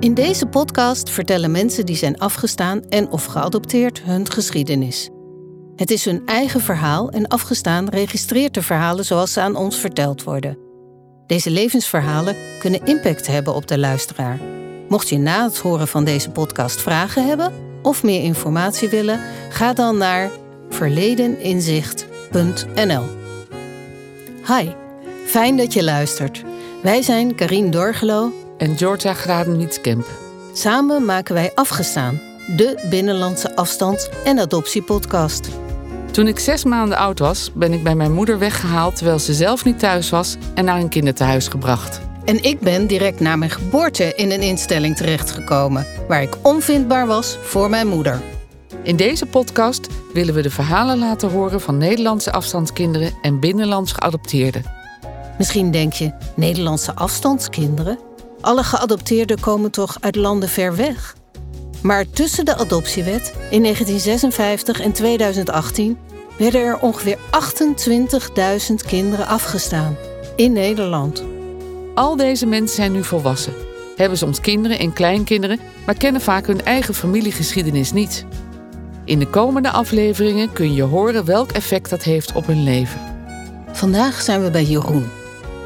In deze podcast vertellen mensen die zijn afgestaan en of geadopteerd hun geschiedenis. Het is hun eigen verhaal en afgestaan registreert de verhalen zoals ze aan ons verteld worden. Deze levensverhalen kunnen impact hebben op de luisteraar. Mocht je na het horen van deze podcast vragen hebben of meer informatie willen, ga dan naar verledeninzicht.nl. Hi, fijn dat je luistert. Wij zijn Karine Dorgelo en Georgia Graden-Wietskamp. Samen maken wij Afgestaan, de binnenlandse afstands- en adoptiepodcast. Toen ik zes maanden oud was, ben ik bij mijn moeder weggehaald terwijl ze zelf niet thuis was en naar een kinderthuis gebracht. En ik ben direct na mijn geboorte in een instelling terechtgekomen, waar ik onvindbaar was voor mijn moeder. In deze podcast willen we de verhalen laten horen van Nederlandse afstandskinderen en binnenlands geadopteerden. Misschien denk je, Nederlandse afstandskinderen? Alle geadopteerden komen toch uit landen ver weg? Maar tussen de adoptiewet in 1956 en 2018 werden er ongeveer 28.000 kinderen afgestaan in Nederland. Al deze mensen zijn nu volwassen, hebben soms kinderen en kleinkinderen, maar kennen vaak hun eigen familiegeschiedenis niet. In de komende afleveringen kun je horen welk effect dat heeft op hun leven. Vandaag zijn we bij Jeroen.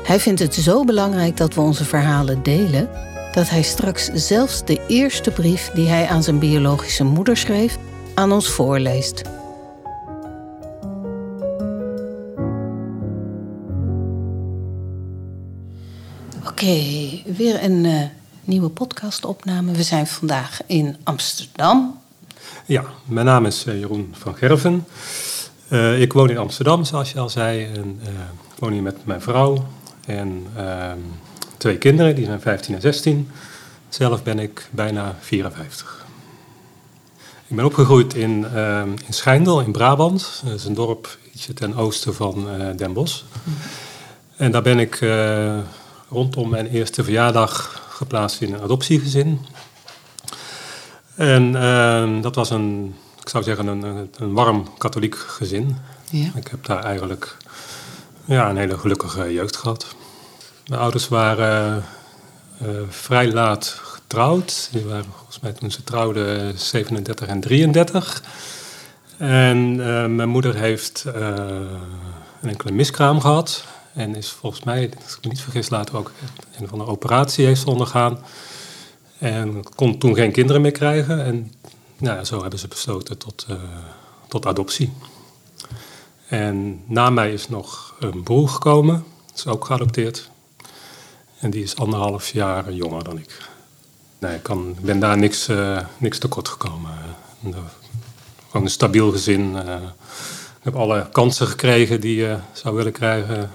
Hij vindt het zo belangrijk dat we onze verhalen delen, dat hij straks zelfs de eerste brief die hij aan zijn biologische moeder schreef, aan ons voorleest. Oké, weer een uh, nieuwe podcastopname. We zijn vandaag in Amsterdam. Ja, mijn naam is uh, Jeroen van Gerven. Uh, ik woon in Amsterdam, zoals je al zei. En, ik woon hier met mijn vrouw en ehm, twee kinderen, die zijn 15 en 16. Zelf ben ik bijna 54. Ik ben opgegroeid in, uh, in Schijndel in Brabant. Dat is een dorp ietsje ten oosten van uh, Den Bosch. En daar ben ik uh, rondom mijn eerste verjaardag geplaatst in een adoptiegezin. En ehm, dat was een, ik zou zeggen, een, een warm katholiek gezin. Ja. Ik heb daar eigenlijk ja, een hele gelukkige jeugd gehad. Mijn ouders waren uh, vrij laat getrouwd. Die waren volgens mij toen ze trouwden 37 en 33. En uh, mijn moeder heeft een enkele miskraam gehad. En is volgens mij, als ik me niet vergis, later ook een van de operatie heeft ondergaan. En kon toen geen kinderen meer krijgen. En nou, zo hebben ze besloten tot, tot adoptie. En na mij is nog een broer gekomen. is ook geadopteerd. En die is anderhalf jaar jonger dan ik. Nee, ik kan, ben daar niks, uh, niks tekort gekomen. Uh, gewoon een stabiel gezin. Ik heb alle kansen gekregen die je zou willen krijgen.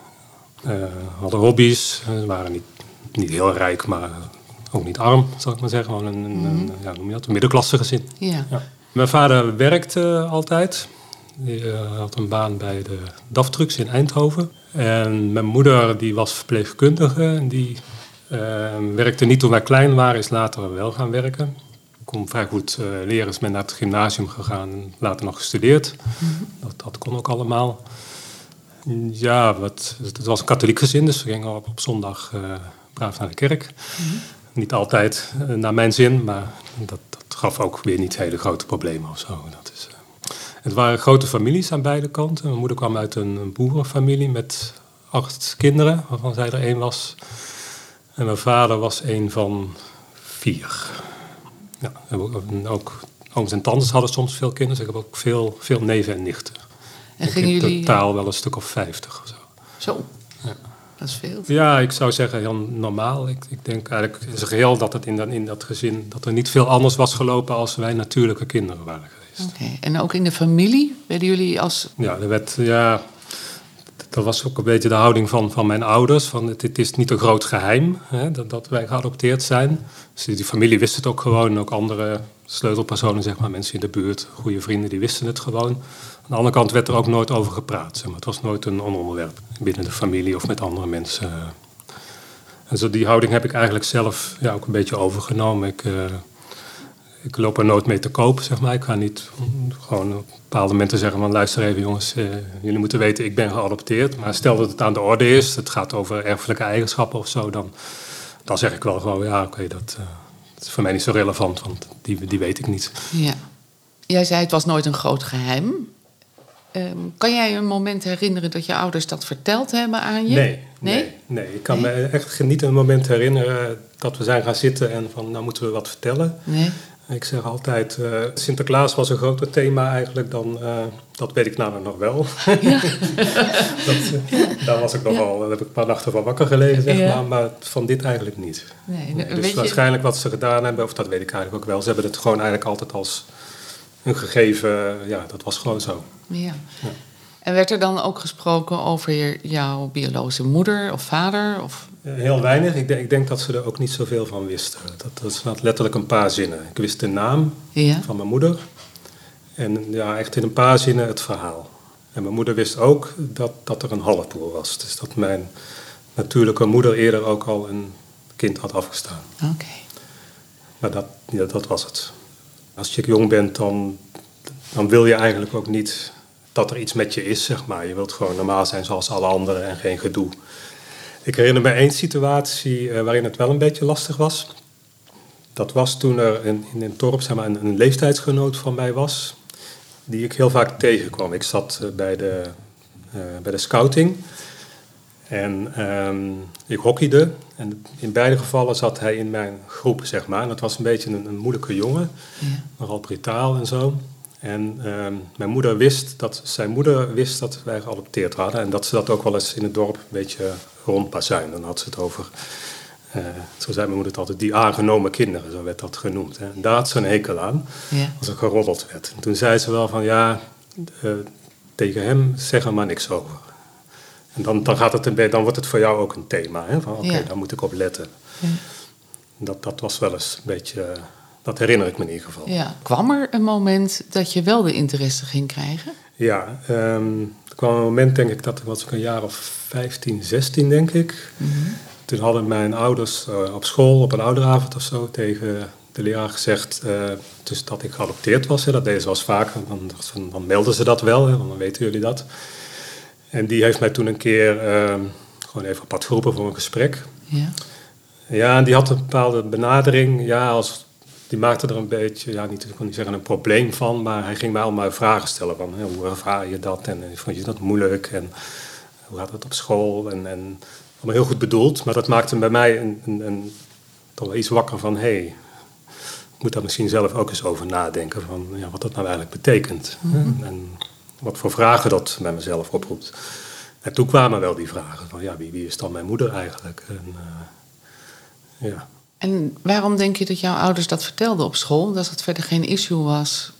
hadden hobby's. Ze waren niet, niet heel rijk, maar ook niet arm, zal ik maar zeggen. Gewoon een, een, een, ja, noem je dat, een middenklasse gezin. Ja. ja. Mijn vader werkte altijd. Die had een baan bij de DAF Trucks in Eindhoven. En mijn moeder die was verpleegkundige en die uh, werkte niet toen wij klein waren, is later wel gaan werken. Ik kon vrij goed uh, leren, is men naar het gymnasium gegaan en later nog gestudeerd. Mm-hmm. dat, dat, kon ook allemaal. Ja, wat, het was een katholiek gezin, dus we gingen op, op zondag uh, braaf naar de kerk. Mm-hmm. Niet altijd naar mijn zin, maar dat, dat, gaf ook weer niet hele grote problemen of zo. Dat is, het waren grote families aan beide kanten. Mijn moeder kwam uit een boerenfamilie met acht kinderen, waarvan zij er één was. En mijn vader was een van vier. Ja, ook ooms en tantes hadden soms veel kinderen. ik heb ook veel, veel neven en nichten. En gingen jullie... totaal wel een stuk of vijftig of zo. Zo? Ja. Dat is veel. Ja, ik zou zeggen heel normaal. Ik, ik denk eigenlijk in zijn geheel dat het in, dat, in dat gezin... dat er niet veel anders was gelopen als wij natuurlijke kinderen waren geweest. En ook in de familie? Werden jullie als... Ja, er werd... Ja, dat was ook een beetje de houding van, van mijn ouders. Van het, het is niet een groot geheim hè, dat, dat, wij geadopteerd zijn. Dus die familie wist het ook gewoon. Ook andere sleutelpersonen, zeg maar, mensen in de buurt, goede vrienden, die wisten het gewoon. Aan de andere kant werd er ook nooit over gepraat. Zeg maar. Het was nooit een onderwerp binnen de familie of met andere mensen. En zo die houding heb ik eigenlijk zelf ja, ook een beetje overgenomen. Ik, uh, ik loop er nooit mee te koop, zeg maar. Ik ga niet gewoon op bepaalde momenten zeggen van... luister even jongens, uh, jullie moeten weten, ik ben geadopteerd. Maar stel dat het aan de orde is, het gaat over erfelijke eigenschappen of zo... dan, dan zeg ik wel gewoon, ja oké, dat, uh, dat is voor mij niet zo relevant, want die, die weet ik niet. Ja. Jij zei het was nooit een groot geheim. Ehm, kan jij een moment herinneren dat je ouders dat verteld hebben aan je? Nee, nee, nee. Ik kan me echt niet een moment herinneren dat we zijn gaan zitten en van nou moeten we wat vertellen. Nee. Ik zeg altijd, uh, Sinterklaas was een groter thema eigenlijk dan, uh, dat weet ik nou nog wel. Ja. dat, uh, daar was ik nogal, daar heb ik een paar nachten van wakker gelegen, zeg ja. maar, maar van dit eigenlijk niet. Nee, nee, dus waarschijnlijk wat ze gedaan hebben, of dat weet ik eigenlijk ook wel, ze hebben het gewoon eigenlijk altijd als een gegeven, ja, dat was gewoon zo. Ja. En werd er dan ook gesproken over jouw biologische moeder of vader? Of? Heel weinig. Ik denk, ik denk dat ze er ook niet zoveel van wisten. Dat, dat letterlijk een paar zinnen. Ik wist de naam ja. van mijn moeder. En ja, echt in een paar zinnen het verhaal. En mijn moeder wist ook dat, dat er een halfbroer was. Dus dat mijn natuurlijke moeder eerder ook al een kind had afgestaan. Oké. Maar dat, ja, dat was het. Als je jong bent, dan, dan wil je eigenlijk ook niet dat er iets met je is, zeg maar. Je wilt gewoon normaal zijn zoals alle anderen en geen gedoe. Ik herinner me één situatie uh, waarin het wel een beetje lastig was. Dat was toen er in, in een dorp zeg maar, een, een, leeftijdsgenoot van mij was, die ik heel vaak tegenkwam. Ik zat uh, bij, de, uh, bij de scouting en um, ik hockeyde. En in beide gevallen zat hij in mijn groep, zeg maar. En dat was een beetje een, een moeilijke jongen, ja. nogal brutaal en zo. En uh, mijn moeder wist dat, zijn moeder wist dat wij geadopteerd hadden. En dat ze dat ook wel eens in het dorp een beetje rondbazuin. Dan had ze het over, uh, zo zei mijn moeder het altijd, die aangenomen kinderen, zo werd dat genoemd. Hè. En daar had ze een hekel aan, ja. als er geroddeld werd. En toen zei ze wel van, ja, uh, tegen hem zeggen maar niks over. En dan, dan, gaat het een dan wordt het voor jou ook een thema. Hè, van oké, okay, ja. daar moet ik op letten. Ja. Dat, dat was wel eens een beetje dat herinner ik me in ieder geval. Ja. Kwam er een moment dat je wel de interesse ging krijgen? Ja, um, er kwam een moment denk ik dat ik was een jaar of 15, 16 denk ik. Mm -hmm. Toen hadden mijn ouders uh, op school op een ouderavond of zo tegen de leraar gezegd uh, dus dat ik geadopteerd was. Hè. Dat deden ze wel vaker, dan, dan melden ze dat wel, hè, dan weten jullie dat. En die heeft mij toen een keer uh, gewoon even pad geroepen voor een gesprek. Ja. Ja, en die had een bepaalde benadering. Ja, als die maakte er een beetje, ja, niet, ik wil niet zeggen een probleem van, maar hij ging mij allemaal vragen stellen van hè, hoe ervaar je dat en vond je dat moeilijk en hoe gaat het op school en, en allemaal heel goed bedoeld, maar dat maakte bij mij een, een, een toch wel iets wakker van hé, hey, ik moet daar misschien zelf ook eens over nadenken van ja, wat dat nou eigenlijk betekent mm en wat voor vragen dat bij mezelf oproept. En toen kwamen wel die vragen van ja, wie, wie is dan mijn moeder eigenlijk? En, uh, ja. En waarom denk je dat jouw ouders dat vertelden op school? Dat het verder geen issue was?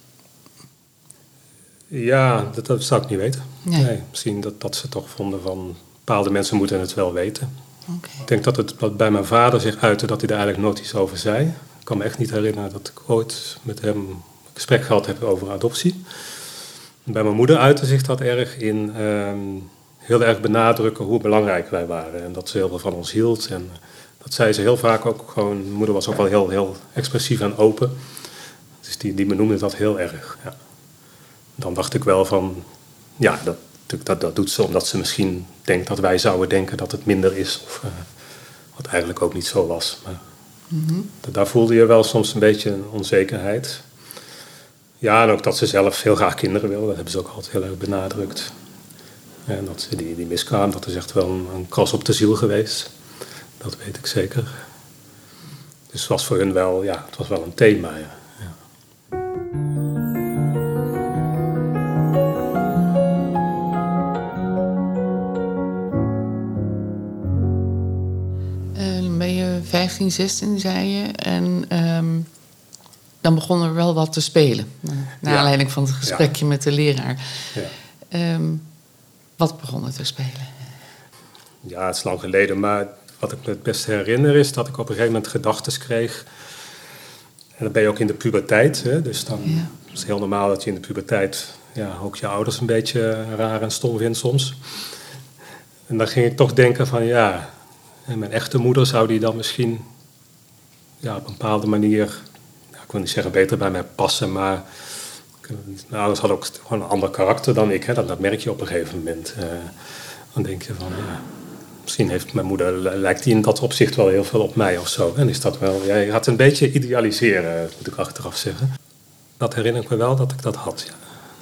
Ja, dat, dat zou ik niet weten. Nee. misschien dat, dat ze toch vonden van bepaalde mensen moeten het wel weten. Okay. Ik denk dat het bij mijn vader zich uitte dat hij daar eigenlijk nooit iets over zei. Ik kan me echt niet herinneren dat ik ooit met hem een gesprek gehad heb over adoptie. Bij mijn moeder uitte zich dat erg in ehm, heel erg benadrukken hoe belangrijk wij waren. En dat ze heel veel van ons hield. En dat zei ze heel vaak ook gewoon. Mijn moeder was ook wel heel, heel expressief en open. Dus die, die benoemde dat heel erg. Ja. Dan dacht ik wel van, ja, dat, dat, dat doet ze omdat ze misschien denkt dat wij zouden denken dat het minder is. Of, uh, wat eigenlijk ook niet zo was. Maar mm-hmm. daar voelde je wel soms een beetje een onzekerheid. Ja, en ook dat ze zelf heel graag kinderen wil. Dat hebben ze ook altijd heel erg benadrukt. En dat ze die, die miskwam, dat is echt wel een, een kras op de ziel geweest. Dat weet ik zeker. Dus het was voor hun wel, ja, het was wel een thema. Ja. ja. Uh, ben je 15, 16, zei je. En um, dan begon er wel wat te spelen. Naar ja. aanleiding van het gesprekje ja. met de leraar. Um, wat begon er te spelen? Ja, het is lang geleden, maar wat ik me het best herinner is dat ik op een gegeven moment gedachten kreeg. En dan ben je ook in de puberteit. Hè? Dus dan ja. is het heel normaal dat je in de puberteit ja, ook je ouders een beetje raar en stom vindt soms. En dan ging ik toch denken van ja, mijn echte moeder zou die dan misschien ja, op een bepaalde manier, ja, ik wil niet zeggen beter bij mij passen, maar mijn ouders hadden ook gewoon een ander karakter dan ik. Hè? Dat, dat merk je op een gegeven moment. Uh, dan denk je van ja, misschien heeft mijn moeder, lijkt die in dat opzicht wel heel veel op mij of zo. En is dat wel, jij had een beetje idealiseren, moet ik achteraf zeggen. Dat herinner ik me wel dat ik dat had. Ja.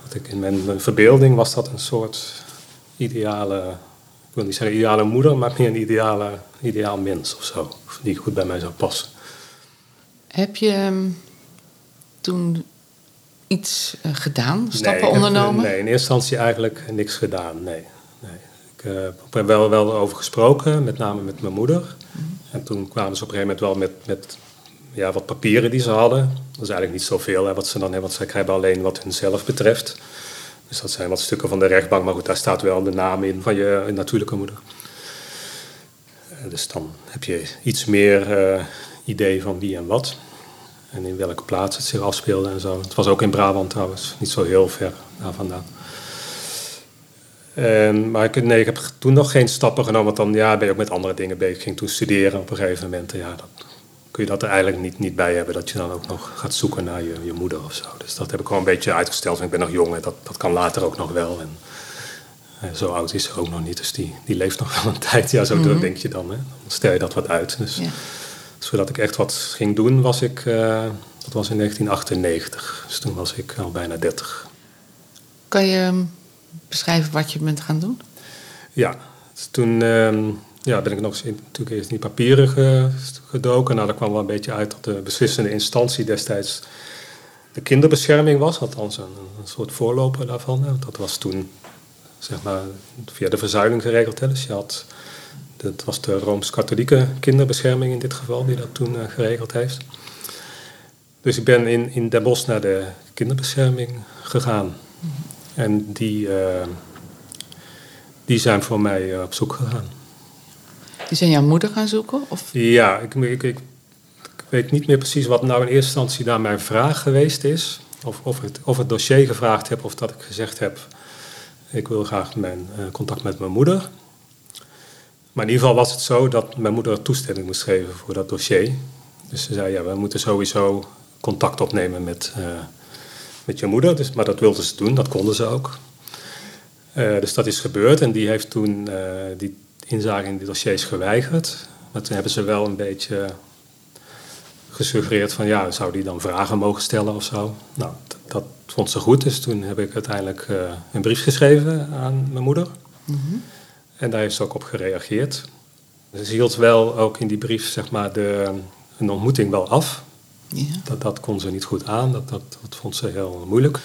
Dat ik in mijn, mijn verbeelding was dat een soort ideale, ik wil niet zeggen ideale moeder, maar meer een ideale, ideaal mens of zo. Die goed bij mij zou passen. Heb je ehm, toen iets uh, gedaan, stappen ondernomen? nee, in eerste instantie eigenlijk niks gedaan, nee. Uh, heb wel, wel over gesproken, met name met mijn moeder. En toen kwamen ze op een gegeven moment wel met, met ja, wat papieren die ze hadden. Dat is eigenlijk niet zoveel hè, wat ze dan hebben, want zij krijgen alleen wat hunzelf betreft. Dus dat zijn wat stukken van de rechtbank, maar goed, daar staat wel de naam in van je natuurlijke moeder. Eh, dus dan heb je iets meer uh, idee van wie en wat. En in welke plaats het zich afspeelde en zo. Het was ook in Brabant trouwens, niet zo heel ver daar vandaan. En, maar ik, nee, ik heb toen nog geen stappen genomen, want dan ja, ben je ook met andere dingen bezig. Ik ging toen studeren op een gegeven moment. En ja, dan kun je dat er eigenlijk niet, niet bij hebben, dat je dan ook nog gaat zoeken naar je, je moeder of zo. Dus dat heb ik gewoon een beetje uitgesteld. ik ben nog jong en dat, dat kan later ook nog wel. En, en zo oud is ze ook nog niet, dus die, die leeft nog wel een tijd. Ja, zo mm denk je dan. Hè? Dan stel je dat wat uit. Dus, ja. Zodat ik echt wat ging doen, was ik, uh, dat was in 1998. Dus toen was ik al bijna 30. Kan je ehm, beschrijven wat je bent gaan doen? Ja, dus toen uh, ja, ben ik nog eens in, natuurlijk eerst in die papieren gedoken. Nou, daar kwam wel een beetje uit dat de beslissende instantie destijds de kinderbescherming was. Althans, een, een soort voorloper daarvan. Dat was toen zeg maar, via de verzuiling geregeld. Hè. Dus je had, dat was de Rooms-Katholieke kinderbescherming in dit geval die dat toen uh, geregeld heeft. Dus ik ben in, in Den Bosch naar de kinderbescherming gegaan. En die, uh, die zijn voor mij uh, op zoek gegaan. Die zijn jouw moeder gaan zoeken? Of? Ja, ik, ik, ik, weet niet meer precies wat nou in eerste instantie daar mijn vraag geweest is. Of, of, het, of het dossier gevraagd heb of dat ik gezegd heb... ik wil graag mijn, uh, contact met mijn moeder. Maar in ieder geval was het zo dat mijn moeder toestemming moest geven voor dat dossier. Dus ze zei, ja, we moeten sowieso contact opnemen met, uh, met je moeder. Dus, maar dat wilden ze doen, dat konden ze ook. Uh, dus dat is gebeurd en die heeft toen uh, die inzage in die dossiers geweigerd. Maar toen hebben ze wel een beetje gesuggereerd van ja, zou die dan vragen mogen stellen of zo. Nou, dat vond ze goed, dus toen heb ik uiteindelijk uh, een brief geschreven aan mijn moeder. Mm -hmm. En daar heeft ze ook op gereageerd. Ze hield wel ook in die brief zeg maar de, een ontmoeting wel af. Ja. Dat, kon ze niet goed aan, dat, dat, vond ze heel moeilijk.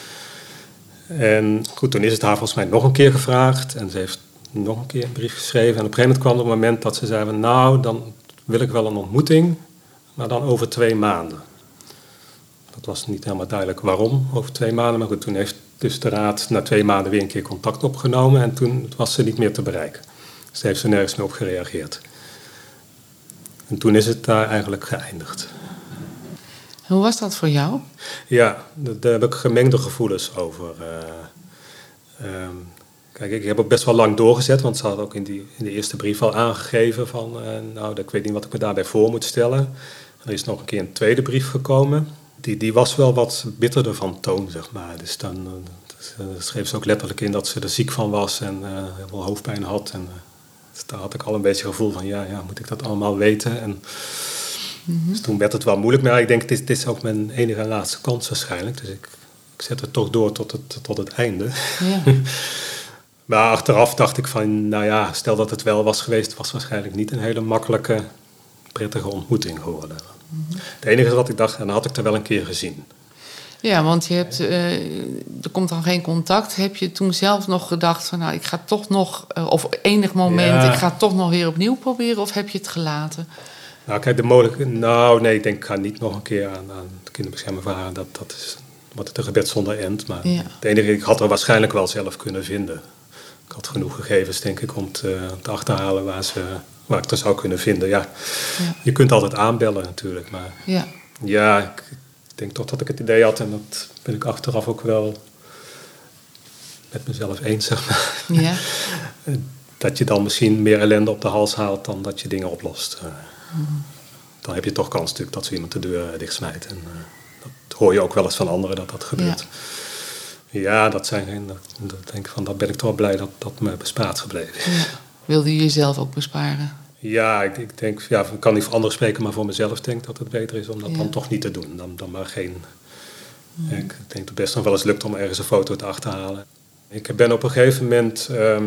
En goed, toen is het haar volgens mij nog een keer gevraagd. En ze heeft nog een keer een brief geschreven. En op een gegeven moment kwam een moment dat ze zeiden: Nou, dan wil ik wel een ontmoeting, maar dan over twee maanden. Dat was niet helemaal duidelijk waarom over twee maanden. Maar goed, toen heeft dus de raad na twee maanden weer een keer contact opgenomen. En toen was ze niet meer te bereiken. Dus heeft ze nergens meer op gereageerd. En toen is het daar eigenlijk geëindigd. Hoe was dat voor jou? Ja, daar heb ik gemengde gevoelens over. Uh, Kijk, ik heb ook best wel lang doorgezet, want ze had ook in, die, in de eerste brief al aangegeven van, uh, nou, ik weet niet wat ik me daarbij voor moet stellen. Er is nog een keer een tweede brief gekomen. Die, die was wel wat bitterder van toon, zeg maar. Dus dan uh, schreef ze ook letterlijk in dat ze er ziek van was en heel veel hoofdpijn had. En dus daar had ik al een beetje het gevoel van, ja, ja moet ik dat allemaal weten? En, mm Dus toen werd het wel moeilijk, maar ik denk, dit, dit is ook mijn enige en laatste kans waarschijnlijk. Dus ik, ik zet het toch door tot het, tot het einde. Ja. Maar achteraf dacht ik van, nou ja, stel dat het wel was geweest, was waarschijnlijk niet een hele makkelijke, prettige ontmoeting geworden. Het enige wat ik dacht, en dan had ik er wel een keer gezien. Ja, want je hebt, uh, er komt dan geen contact. Heb je toen zelf nog gedacht van, nou, ik ga toch nog, uh, of enig moment, ik ga toch nog weer opnieuw proberen, of heb je het gelaten? Nou, kijk, de mogelijke, nou nee, ik denk, ik ga niet nog een keer aan, aan de kinderbescherming vragen. Dat, dat is wat het een gebed zonder end. Maar ja. het enige, ik had er waarschijnlijk wel zelf kunnen vinden. Ik had genoeg gegevens, denk ik, om te, te achterhalen waar, ze, waar ik er zou kunnen vinden. Ja, ja. je kunt altijd aanbellen natuurlijk, maar ja, ja ik, denk toch dat ik het idee had, en dat ben ik achteraf ook wel met mezelf eens, zeg maar. Ja. dat je dan misschien meer ellende op de hals haalt dan dat je dingen oplost. Dan heb je toch kans natuurlijk dat ze iemand de deur dichtsmijt. En uh, dat hoor je ook wel eens van anderen dat dat gebeurt. Ja. Ja, dat zijn geen. Dat, denk ik van, dat ben ik toch blij dat dat me bespaard gebleven Ja. Wilde je jezelf ook besparen? Ja, ik, ik denk, ja, ik kan niet voor anderen spreken, maar voor mezelf denk ik dat het beter is om dat dan toch niet te doen. Dan, dan maar geen. Ik denk dat het best nog wel eens lukt om ergens een foto te achterhalen. Ik ben op een gegeven moment, ehm,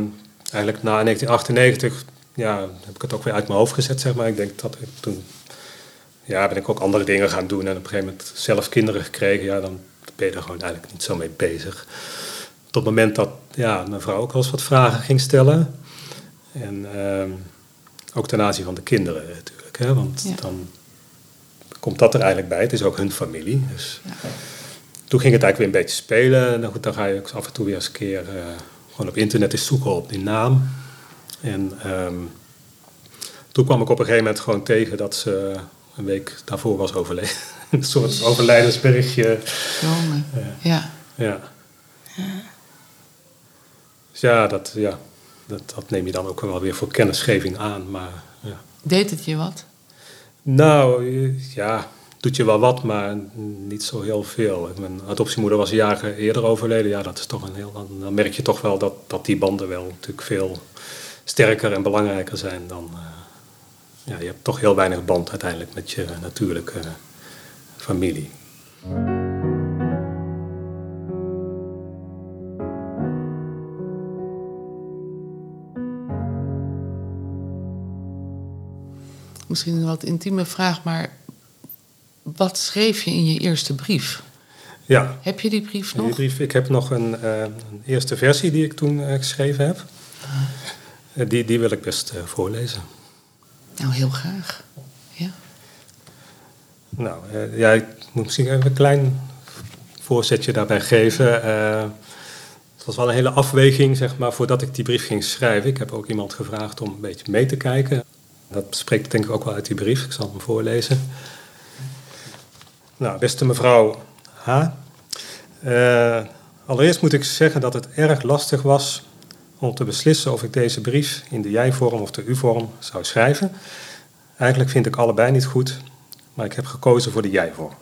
eigenlijk na 1998, ja, heb ik het ook weer uit mijn hoofd gezet, zeg maar. Ik denk dat ik toen, ja, ben ik ook andere dingen gaan doen en op een gegeven moment zelf kinderen gekregen. Ja, dan ben je er gewoon eigenlijk niet zo mee bezig. Tot het moment dat ja, mijn vrouw ook wel eens wat vragen ging stellen. En ehm, ook ten aanzien van de kinderen natuurlijk. Hè? Want dan komt dat er eigenlijk bij. Het is ook hun familie. Dus ja. toen ging het eigenlijk weer een beetje spelen. En goed, dan ga je ook af en toe weer eens een keer uh, gewoon op internet eens zoeken op die naam. En um, toen kwam ik op een gegeven moment gewoon tegen dat ze een week daarvoor was overleden. een soort overlijdensberichtje. Jongen, uh, ja. ja. Dus ja, dat, ja dat, dat neem je dan ook wel weer voor kennisgeving aan. Maar, ja. Deed het je wat? Nou, ja, doet je wel wat, maar niet zo heel veel. Mijn adoptiemoeder was jaren eerder overleden. Ja, dat is toch een heel, dan merk je toch wel dat, dat die banden wel natuurlijk veel sterker en belangrijker zijn dan. Uh, ja, je hebt toch heel weinig band uiteindelijk met je natuurlijke familie. misschien een wat intieme vraag, maar wat schreef je in je eerste brief? Ja. Heb je die brief nog? Die brief, ik heb nog een, uh, een eerste versie die ik toen uh, geschreven heb. Uh, die, die wil ik best voorlezen. Nou, heel graag. Ja. Nou, ja, ik moet misschien even een klein voorzetje daarbij geven. het was wel een hele afweging, zeg maar, voordat ik die brief ging schrijven. Ik heb ook iemand gevraagd om een beetje mee te kijken. Dat spreekt denk ik ook wel uit die brief. Ik zal hem voorlezen. Nou, beste mevrouw H. Uh, allereerst moet ik zeggen dat het erg lastig was om te beslissen of ik deze brief in de jij-vorm of de u-vorm zou schrijven. Eigenlijk vind ik allebei niet goed, maar ik heb gekozen voor de jij-vorm.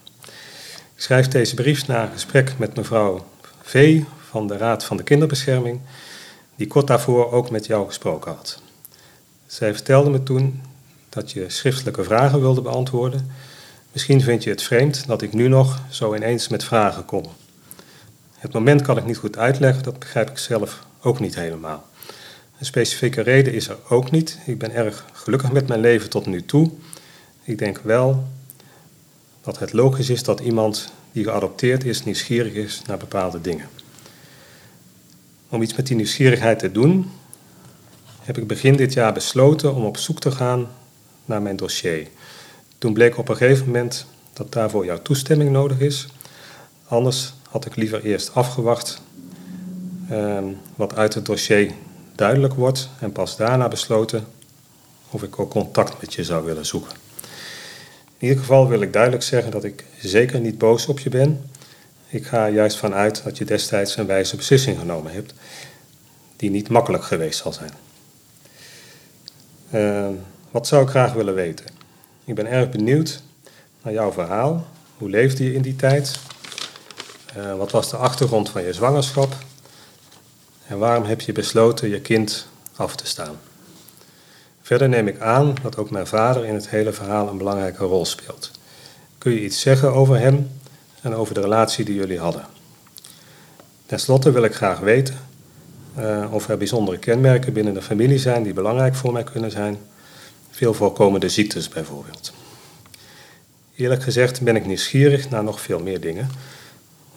Ik schrijf deze brief na een gesprek met mevrouw V. van de Raad van de Kinderbescherming, die kort daarvoor ook met jou gesproken had. Zij vertelde me toen dat je schriftelijke vragen wilde beantwoorden. Misschien vind je het vreemd dat ik nu nog zo ineens met vragen kom. Het moment kan ik niet goed uitleggen, dat begrijp ik zelf ook niet helemaal. Een specifieke reden is er ook niet. Ik ben erg gelukkig met mijn leven tot nu toe. Ik denk wel dat het logisch is dat iemand die geadopteerd is nieuwsgierig is naar bepaalde dingen. Om iets met die nieuwsgierigheid te doen, heb ik begin dit jaar besloten om op zoek te gaan naar mijn dossier. Toen bleek op een gegeven moment dat daarvoor jouw toestemming nodig is. Anders had ik liever eerst afgewacht ehm, wat uit het dossier duidelijk wordt en pas daarna besloten of ik ook contact met je zou willen zoeken. In ieder geval wil ik duidelijk zeggen dat ik zeker niet boos op je ben. Ik ga juist vanuit dat je destijds een wijze beslissing genomen hebt, die niet makkelijk geweest zal zijn. Uh, wat zou ik graag willen weten? Ik ben erg benieuwd naar jouw verhaal. Hoe leefde je in die tijd? Uh, wat was de achtergrond van je zwangerschap? En waarom heb je besloten je kind af te staan? Verder neem ik aan dat ook mijn vader in het hele verhaal een belangrijke rol speelt. Kun je iets zeggen over hem en over de relatie die jullie hadden? Ten slotte wil ik graag weten uh, of er bijzondere kenmerken binnen de familie zijn die belangrijk voor mij kunnen zijn. Veel voorkomende ziektes bijvoorbeeld. Eerlijk gezegd ben ik nieuwsgierig naar nog veel meer dingen.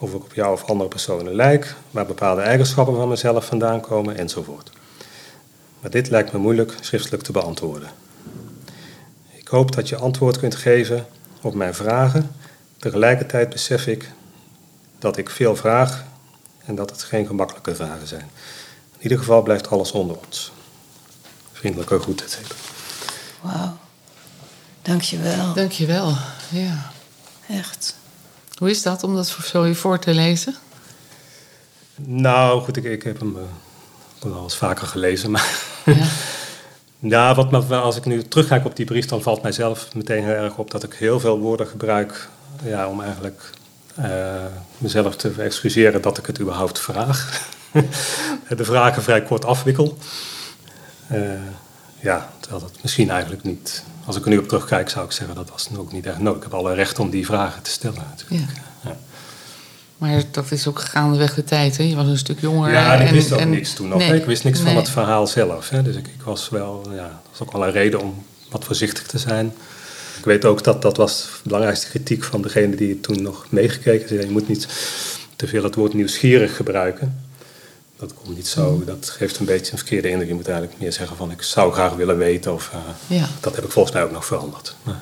Of ik op jou of andere personen lijk, waar bepaalde eigenschappen van mezelf vandaan komen enzovoort. Maar dit lijkt me moeilijk schriftelijk te beantwoorden. Ik hoop dat je antwoord kunt geven op mijn vragen. Tegelijkertijd besef ik dat ik veel vraag en dat het geen gemakkelijke vragen zijn. In ieder geval blijft alles onder ons. Vriendelijke groeten, zeker. Wauw. Dankjewel. Dankjewel, ja. Echt. Hoe is dat om dat zo je voor te lezen? Nou, goed, ik, ik heb hem uh, wel eens vaker gelezen. Maar ja. ja, wat me, als ik nu terugkijk op die brief, dan valt mijzelf meteen heel erg op dat ik heel veel woorden gebruik ja, om eigenlijk uh, mezelf te excuseren dat ik het überhaupt vraag. de vragen vrij kort afwikkel. ja, terwijl dat misschien eigenlijk niet... Als ik er nu op terugkijk zou ik zeggen dat was ook niet echt nodig. Ik heb alle recht om die vragen te stellen natuurlijk. Ja. Maar dat is ook gaandeweg de tijd, hè? Je was een stuk jonger. Ja, ik wist ook en, niks toen nog. ik wist niks van het verhaal zelf. Hè? Dus ik, ik, was wel, ja, dat was ook wel een reden om wat voorzichtig te zijn. Ik weet ook dat dat was de belangrijkste kritiek van degene die toen nog meegekeken. Je moet niet te veel het woord nieuwsgierig gebruiken. Dat komt niet zo, mm. dat geeft een beetje een verkeerde indruk. Je moet eigenlijk meer zeggen van ik zou graag willen weten. Of, uh, ja. Dat heb ik volgens mij ook nog veranderd. Ja.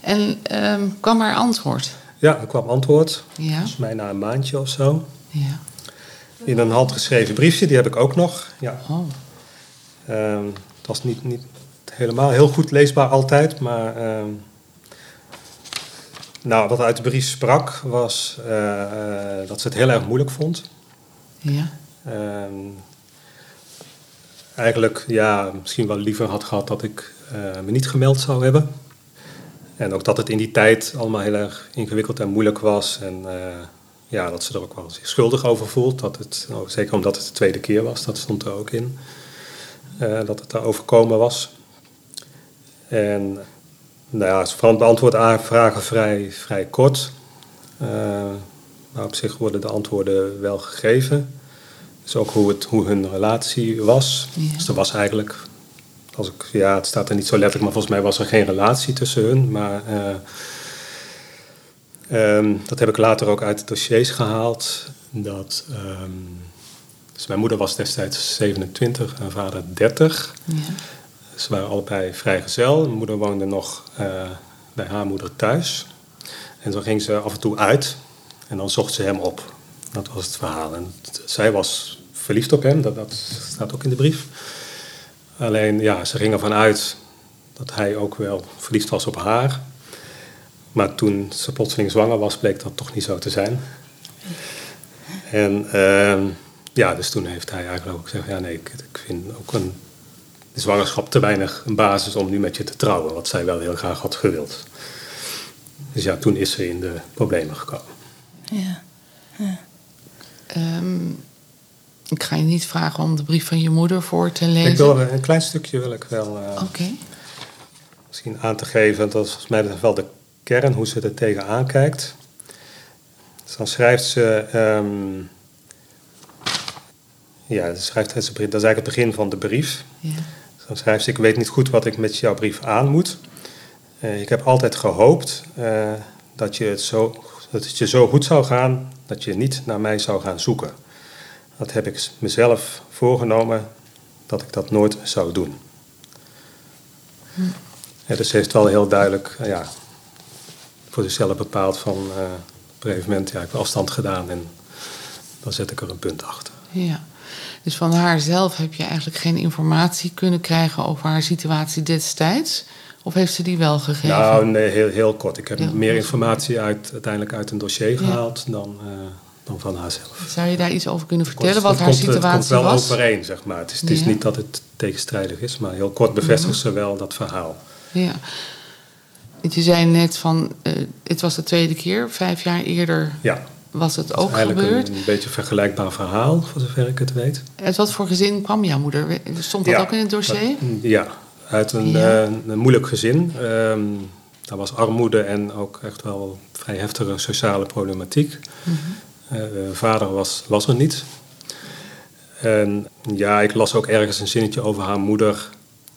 En um, kwam er antwoord? Ja, er kwam antwoord. Ja. Volgens mij na een maandje of zo. Ja. In een handgeschreven briefje, die heb ik ook nog. Ja. Oh. Um, het was niet, niet helemaal heel goed leesbaar altijd, maar... Um, nou, wat uit de brief sprak was uh, uh, dat ze het heel erg moeilijk vond. Ja. Um, eigenlijk, ja, misschien wel liever had gehad dat ik uh, me niet gemeld zou hebben. En ook dat het in die tijd allemaal heel erg ingewikkeld en moeilijk was. En uh, ja, dat ze er ook wel zich schuldig over voelt. Dat het, nou, zeker omdat het de tweede keer was, dat stond er ook in. Uh, dat het daar overkomen was. En nou ja, ze beantwoordt haar vragen vrij, vrij kort. Maar op zich worden de antwoorden wel gegeven. Dus ook hoe, het, hoe hun relatie was. Ja. Dus er was eigenlijk als ik, ja, het staat er niet zo letterlijk, maar volgens mij was er geen relatie tussen hun. Maar uh, um, dat heb ik later ook uit de dossiers gehaald. Dat, um, dus mijn moeder was destijds 27 en vader 30. Ja. Ze waren allebei vrijgezel. Mijn moeder woonde nog uh, bij haar moeder thuis. En dan ging ze af en toe uit en dan zocht ze hem op. Dat was het verhaal. En zij was verliefd op hem, dat, dat staat ook in de brief. Alleen, ja, ze ging ervan uit dat hij ook wel verliefd was op haar. Maar toen ze plotseling zwanger was, bleek dat toch niet zo te zijn. En uh, ja, dus toen heeft hij eigenlijk ook gezegd: ja, nee, ik, ik vind ook een de zwangerschap te weinig een basis om nu met je te trouwen, wat zij wel heel graag had gewild. Dus ja, toen is ze in de problemen gekomen. Ja. ja. Um, ik ga je niet vragen om de brief van je moeder voor te lezen. Ik wil een klein stukje wil ik wel uh, misschien aan te geven. Dat is volgens mij wel de kern, hoe ze er tegenaan kijkt. Dus dan schrijft ze... Um, ja, dan schrijft, dat is eigenlijk het begin van de brief. Ja. Dus dan schrijft ze, ik weet niet goed wat ik met jouw brief aan moet. Uh, ik heb altijd gehoopt uh, dat, je het zo, dat het je zo goed zou gaan... dat je niet naar mij zou gaan zoeken. Dat heb ik mezelf voorgenomen dat ik dat nooit zou doen. Hm. Ja, dus ze heeft wel heel duidelijk ja, voor zichzelf bepaald van uh, op een gegeven moment, ja, ik heb afstand gedaan en dan zet ik er een punt achter. Ja, dus van haarzelf heb je eigenlijk geen informatie kunnen krijgen over haar situatie destijds? Of heeft ze die wel gegeven? Nou, nee, heel, heel kort. Ik heb meer informatie uit, uiteindelijk uit een dossier gehaald dan... Uh, dan van haarzelf. Zou je daar iets over kunnen vertellen, wat haar situatie was? Het komt wel overeen, zeg maar. Het is, het is niet dat het tegenstrijdig is, maar heel kort bevestigt ze wel dat verhaal. Ja. Je zei net van, uh, het was de tweede keer, vijf jaar eerder ja. was het ook het gebeurd. Een, een beetje een vergelijkbaar verhaal, voor zover ik het weet. Uit wat voor gezin kwam jouw moeder? Stond dat ook in het dossier? ja, uit een, ja. Uh, een moeilijk gezin. Um, daar was armoede en ook echt wel vrij heftige sociale problematiek. Mm -hmm. Uh, vader was, was er niet. En ja, ik las ook ergens een zinnetje over haar moeder.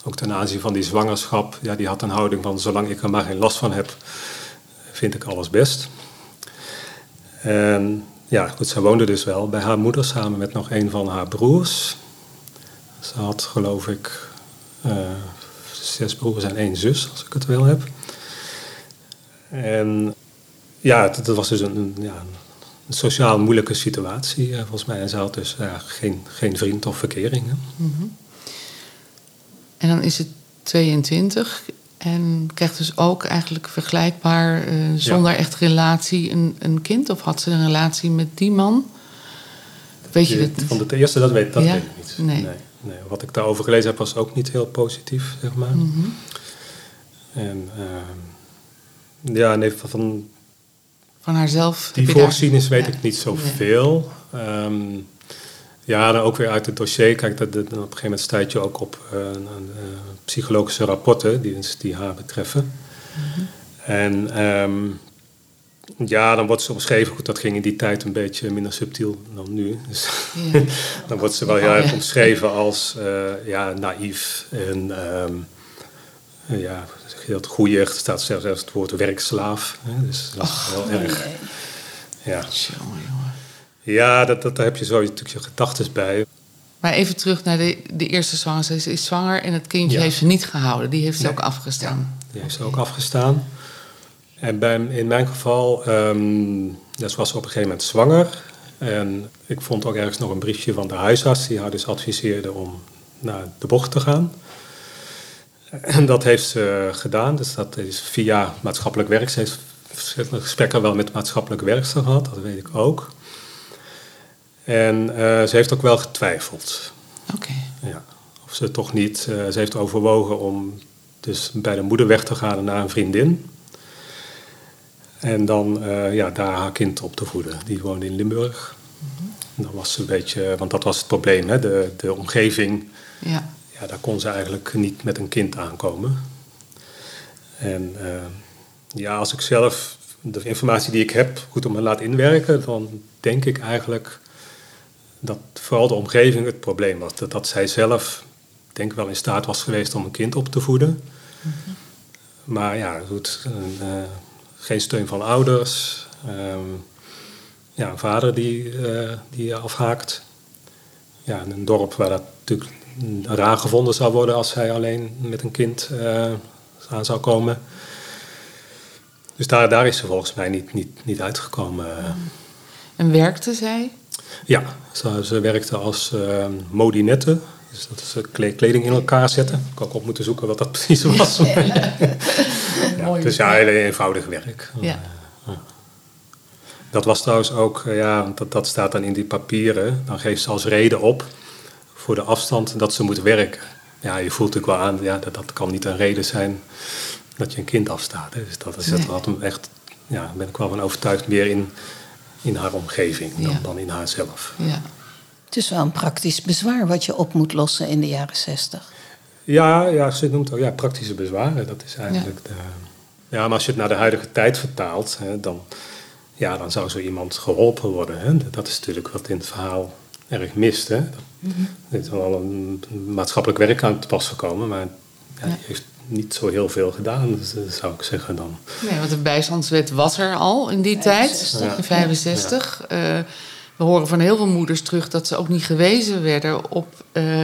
Ook ten aanzien van die zwangerschap. Ja, die had een houding van: zolang ik er maar geen last van heb, vind ik alles best. En ja, goed, ze woonde dus wel bij haar moeder samen met nog een van haar broers. Ze had, geloof ik, uh, zes broers en één zus, als ik het wel heb. En ja, dat was dus een ja, een sociaal moeilijke situatie, eh, volgens mij. En ze had dus geen, geen vriend of verkering. Mm -hmm. En dan is het 22 en krijgt dus ook eigenlijk vergelijkbaar uh, zonder echt relatie een, een kind? Of had ze een relatie met die man? Weet je dat? Van de eerste, dat weet, dat weet ik niet. Nee. nee. Nee, Wat ik daarover gelezen heb, was ook niet heel positief, zeg maar. Mm -hmm. En uh, ja, nee, van van haarzelf? Die voorgeschiedenis weet ik niet zoveel. Nee. Um, Ja, dan ook weer uit het dossier. Kijk, dat, dat, op een gegeven moment stuit je ook op uh, psychologische rapporten die, die haar betreffen. Mhm. En um, ja, dan wordt ze omschreven, goed, dat ging in die tijd een beetje minder subtiel dan nu. Dus ja. dan wordt ze wel heel erg omschreven als uh, ja, naïef en um, ja, heel goeie. Er staat zelfs het woord werkslaaf. Hè, dus dat is heel erg. Ja. Ja, dat, dat, daar heb je zo natuurlijk je gedachten bij. Maar even terug naar de, de eerste zwanger. Ze is, zwanger en het kindje heeft ze niet gehouden. Die heeft ze ook afgestaan. Ja, die heeft ze ook afgestaan. En bij, in mijn geval, um, dus was ze op een gegeven moment zwanger. En ik vond ook ergens nog een briefje van de huisarts die haar dus adviseerde om naar de bocht te gaan. En dat heeft ze gedaan. Dus dat is via maatschappelijk werk. Ze heeft verschillende gesprekken wel met maatschappelijk werkster gehad, dat weet ik ook. En uh, ze heeft ook wel getwijfeld. Oké. Ja, of ze toch niet. Uh, ze heeft overwogen om dus bij de moeder weg te gaan naar een vriendin. En dan uh, ja, daar haar kind op te voeden. Die woonde in Limburg. Mm Dan was ze een beetje, want dat was het probleem, hè? De, de omgeving. Ja. Ja, daar kon ze eigenlijk niet met een kind aankomen. En ja, als ik zelf de informatie die ik heb goed om me laat inwerken, dan denk ik eigenlijk dat vooral de omgeving het probleem was. Dat, dat zij zelf, denk wel in staat was geweest om een kind op te voeden. Mhm. Maar ja, goed, uh, geen steun van ouders. Um, ja, een vader die, uh, die afhaakt. Ja, in een dorp waar dat natuurlijk raar gevonden zou worden als zij alleen met een kind uh, aan zou komen. Dus daar, daar is ze volgens mij niet, niet, niet uitgekomen. En werkte zij? Ja, ze, ze werkte als uh, modinette. Dus dat is eh, kleding in elkaar zetten. Ik heb ook op moeten zoeken wat dat precies was. Ja. ja, het is ja, heel eenvoudig werk. Ja. Dat was trouwens ook, eh, ja, dat, dat staat dan in die papieren. Dan geeft ze als reden op voor de afstand dat ze moet werken. Ja, je voelt natuurlijk wel aan, ja, dat, dat kan niet een reden zijn dat je een kind afstaat. Hè. Dus dat, is, dat had hem echt, ja, ben ik wel van overtuigd, meer in, in haar omgeving dan, dan in haarzelf. Ja. Het is wel een praktisch bezwaar wat je op moet lossen in de jaren zestig. Ja, ja, ze noemt ook ja, praktische bezwaren. Dat is eigenlijk ja. de. Ja, maar als je het naar de huidige tijd vertaalt, hè, dan, ja, dan zou zo iemand geholpen worden. Hè. Dat is natuurlijk wat in het verhaal erg mist. Hè. Mm -hmm. Er is wel een maatschappelijk werk aan te pas gekomen, maar ja, die heeft niet zo heel veel gedaan, dus, eh, zou ik zeggen dan. Nee, want de bijstandswet was er al in die tijd, in 65. Uh, we horen van heel veel moeders terug dat ze ook niet gewezen werden op uh,